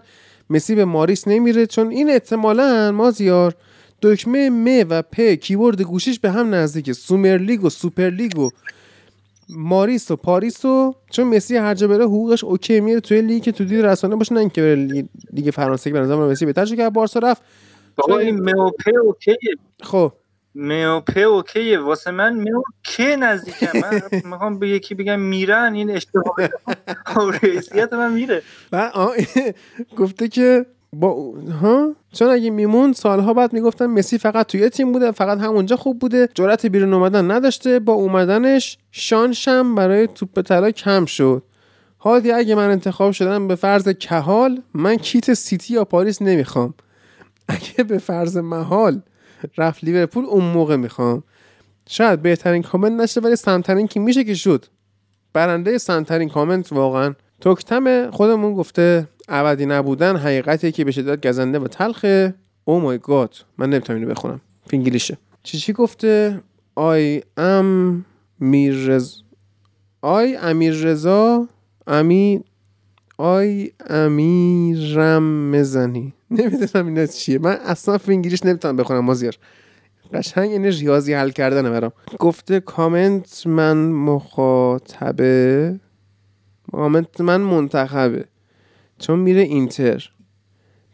مسی به ماریس نمیره. چون این احتمالا مازیار دکمه م و پ کیبورد گوشیش به هم نزدیکه. سومر لیگ و سوپر لیگ و ماریس و پاریس و چون مسی هر جا بره حقوقش اوکی میره توی لیگ که تو دید رسانه باشه نه اینکه بره لیگ, فرانسه که به نظر مسی بهتر شد که بارسا رفت. بابا این موپه اوکیه. خب. میوپه اوکیه. واسه من میوپه نزدیکم من [LAUGHS] می‌خوام به یکی بگم میرن این اشتباه [LAUGHS] رئیسیت من میره. [LAUGHS] گفته که با ها؟ چون اگه میمون سالها بعد می‌گفتن مسی فقط توی تیم بوده فقط همونجا خوب بوده جرأت بیرون اومدن نداشته با اومدنش شانشم برای توپ طلا کم شد. هادی اگه من انتخاب شدم به فرض کهال من کیت سیتی یا پاریس نمی‌خوام. اگه به فرض محال رفت لیورپول اون موقع می‌خوام. شاید بهترین کامنت نشه ولی سمترین که میشه که شد. برنده سمترین کامنت واقعا. توکتم خودمون گفته ابدی نبودن حقیقتی که به شدت گزنده و تلخه. oh my god من نمی‌تونم اینو بخونم. فینگلیشه چی چی گفته؟ آی ام میرز آی امیر رضا امی آی امیرم مزنی. نمی‌دونم اینا چیه. من اصلا فینگلیش نمی‌تونم بخونم مازیار. قشنگ این ریاضی حل کردنه برام. گفته کامنت من مخاطبه. کامنت من منتخبه. چون میره اینتر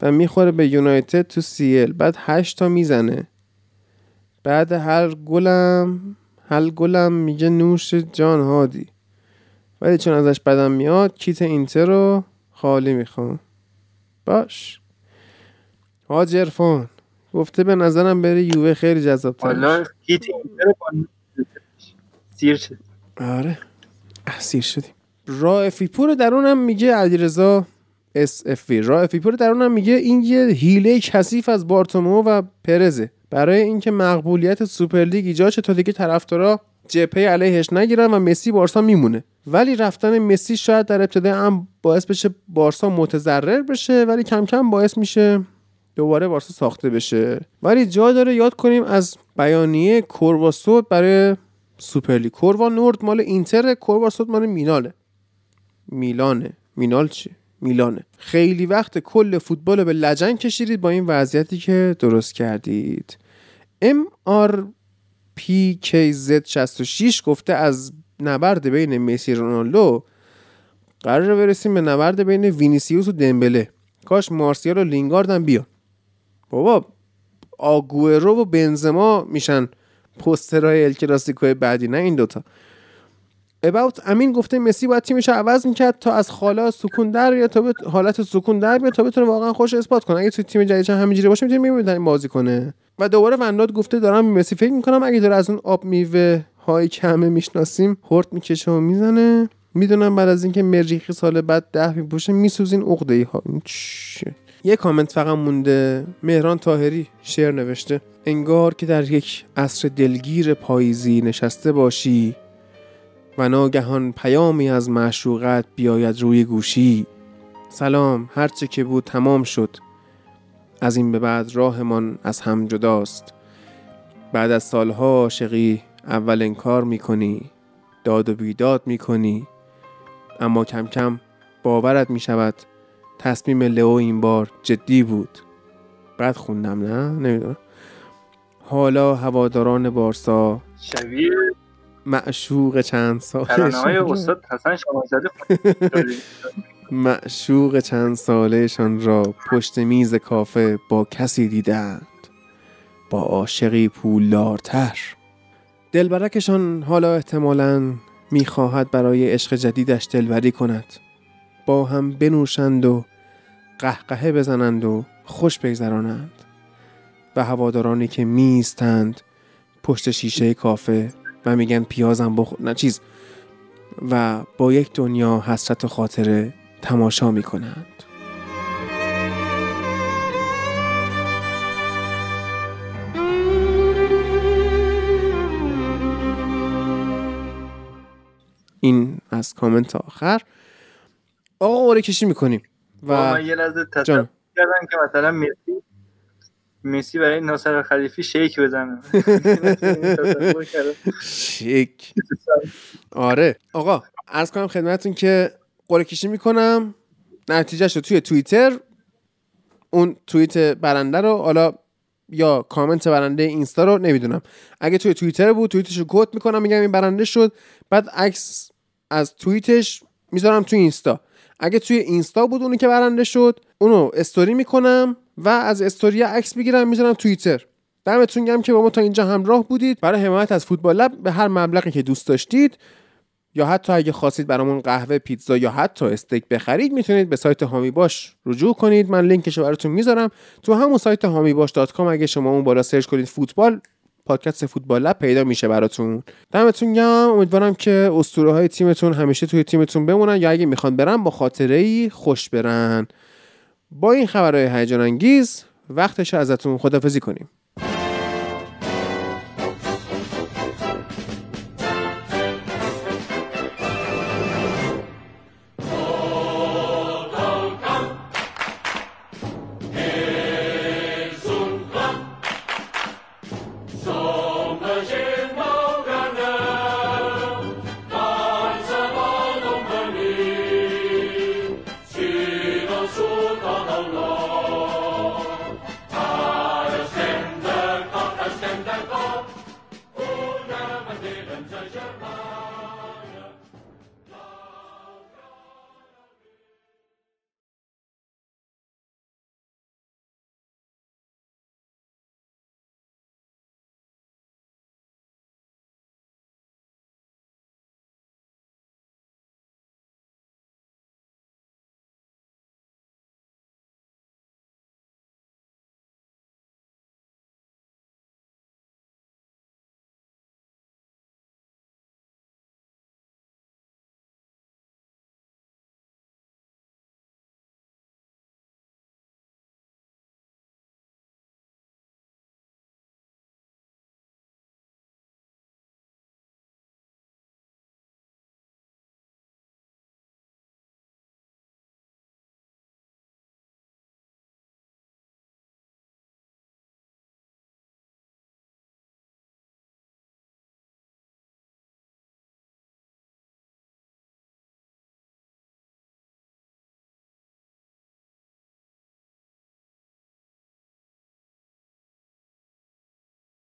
و می‌خوره به یونایتد تو سیل بعد هشت تا می‌زنه. بعد هر گلم هر گلم میگه نوش جان هادی. ولی چون ازش بدم میاد کیت اینتر رو خالی می‌خوام. باش. حاج عرفان گفته به نظرم بره یووه خیلی جذاب حالا کیت اینتر سیر شد. آره. اسیر شدیم. رائفی در اونم میگه علیرضا SFV رائفی پور درونم میگه این یه حیله کثیف از بارتومو و پرزه. برای اینکه مقبولیت سوپرلیگ ایجاد شه تا دیگه طرفدارا جبهه علیهش نگیرن و مسی بارسا میمونه. ولی رفتن مسی شاید در ابتدا هم باعث بشه بارسا متضرر بشه ولی کم کم باعث میشه دوباره بارسا ساخته بشه. ولی جا داره یاد کنیم از بیانیه کورواسود برای سوپرلیگ کوروا نورد مال اینتر کورواسود مال میناله. میلانه. مینال چی میلانه. خیلی وقت کل فوتبال رو به لجن کشیدید با این وضعیتی که درست کردید. MRPKZ66 گفته از نبرد بین مسی رونالدو قرار برسیم به نبرد بین وینیسیوس و دمبله. کاش مارسیال و لینگارد هم بیان. بابا آگوئرو و بنزما میشن پوسترهای ال‌کلاسیکو بعدی نه این دوتا. اباوت امین گفته مسی باید تیمش عوض می‌کرد تا از حالت سکون در یا تا به حالت سکون در بیاد تا بتونه واقعا خودشو اثبات کنه. اگه توی تیم جدیدش همینجوری باشه می‌تونه می‌بینه بازی کنه. و دوباره ونداد گفته دارم مسی فکر می‌کنم. اگه داره از اون آب میوه های که ما می‌شناسیم هورت می‌کشه و می‌زنه. می‌دونم بعد از اینکه مریخی سال بعد ده میپوشه میسوزین عقده ای ها؟ یه کامنت فقط مونده. مهران تاهری شعر نوشته. انگار که در یک عصر دلگیر پاییزی نشسته باشی. و ناگهان پیامی از معشوقت بیاید روی گوشی. سلام هرچه که بود تمام شد. از این به بعد راهمان از هم جداست. بعد از سالها عاشقی اول انکار می‌کنی داد و بیداد می‌کنی. اما کم کم باورت می‌شود تصمیم لئو این بار جدی بود. بعد خوندم نه؟ نمی‌دونم. حالا هواداران بارسا. شبیه معشوق چند سالشان استاد حسن [LAUGHS] معشوق چند سالهشان را پشت میز کافه با کسی دیدند. با عاشقی پولدارتر. دلبرکشان حالا احتمالا می‌خواهد برای عشق جدیدش دلبری کند. با هم بنوشند و قهقهه بزنند و خوش بگذرانند. و هوادارانی که میستند پشت شیشه کافه و میگن پیازم بخور نه چیز. و با یک دنیا حسرت و خاطره تماشا می‌کنند. این از کامنت آخر. آقا قرعه کشی می‌کنیم. و من یه لحظه تصور. کردم که مثلا مسی مسی برای ناصر خلیفی شیک بزنه. شیک. آره. آقا عرض کنم خدمتتون که قرعه کشی می‌کنم. نتیجهش رو توی توییتر اون توییت برنده رو حالا یا کامنت برنده اینستا رو نمی‌دونم. اگه توی توییتر بود توییتش رو کد می‌کنم میگم این برنده شد. بعد عکس از توییتش می‌ذارم توی اینستا. اگه توی اینستا بود اونی که برنده شد اونو استوری می‌کنم. و از استوری عکس می‌گیرم می‌ذارم توییتر. دمتون گرم که با ما تا اینجا همراه بودید. برای حمایت از فوتبال لب به هر مبلغی که دوست داشتید یا حتی اگه خواستید برامون قهوه پیتزا یا حتی استیک بخرید می‌تونید به سایت هامی باش رجوع کنید. من لینکش رو براتون می‌ذارم. تو همون سایت حامی باش dot com اگه شما اون بالا سرچ کنید فوتبال پادکست فوتبال لب پیدا میشه براتون. دمتون گرم. امیدوارم که اسطوره های تیمتون همیشه توی تیمتون بمونن یا اگه می‌خوان برن با خاطره ای خوش برن. با این خبرهای هیجان انگیز وقتش ازتون خدافزی کنیم.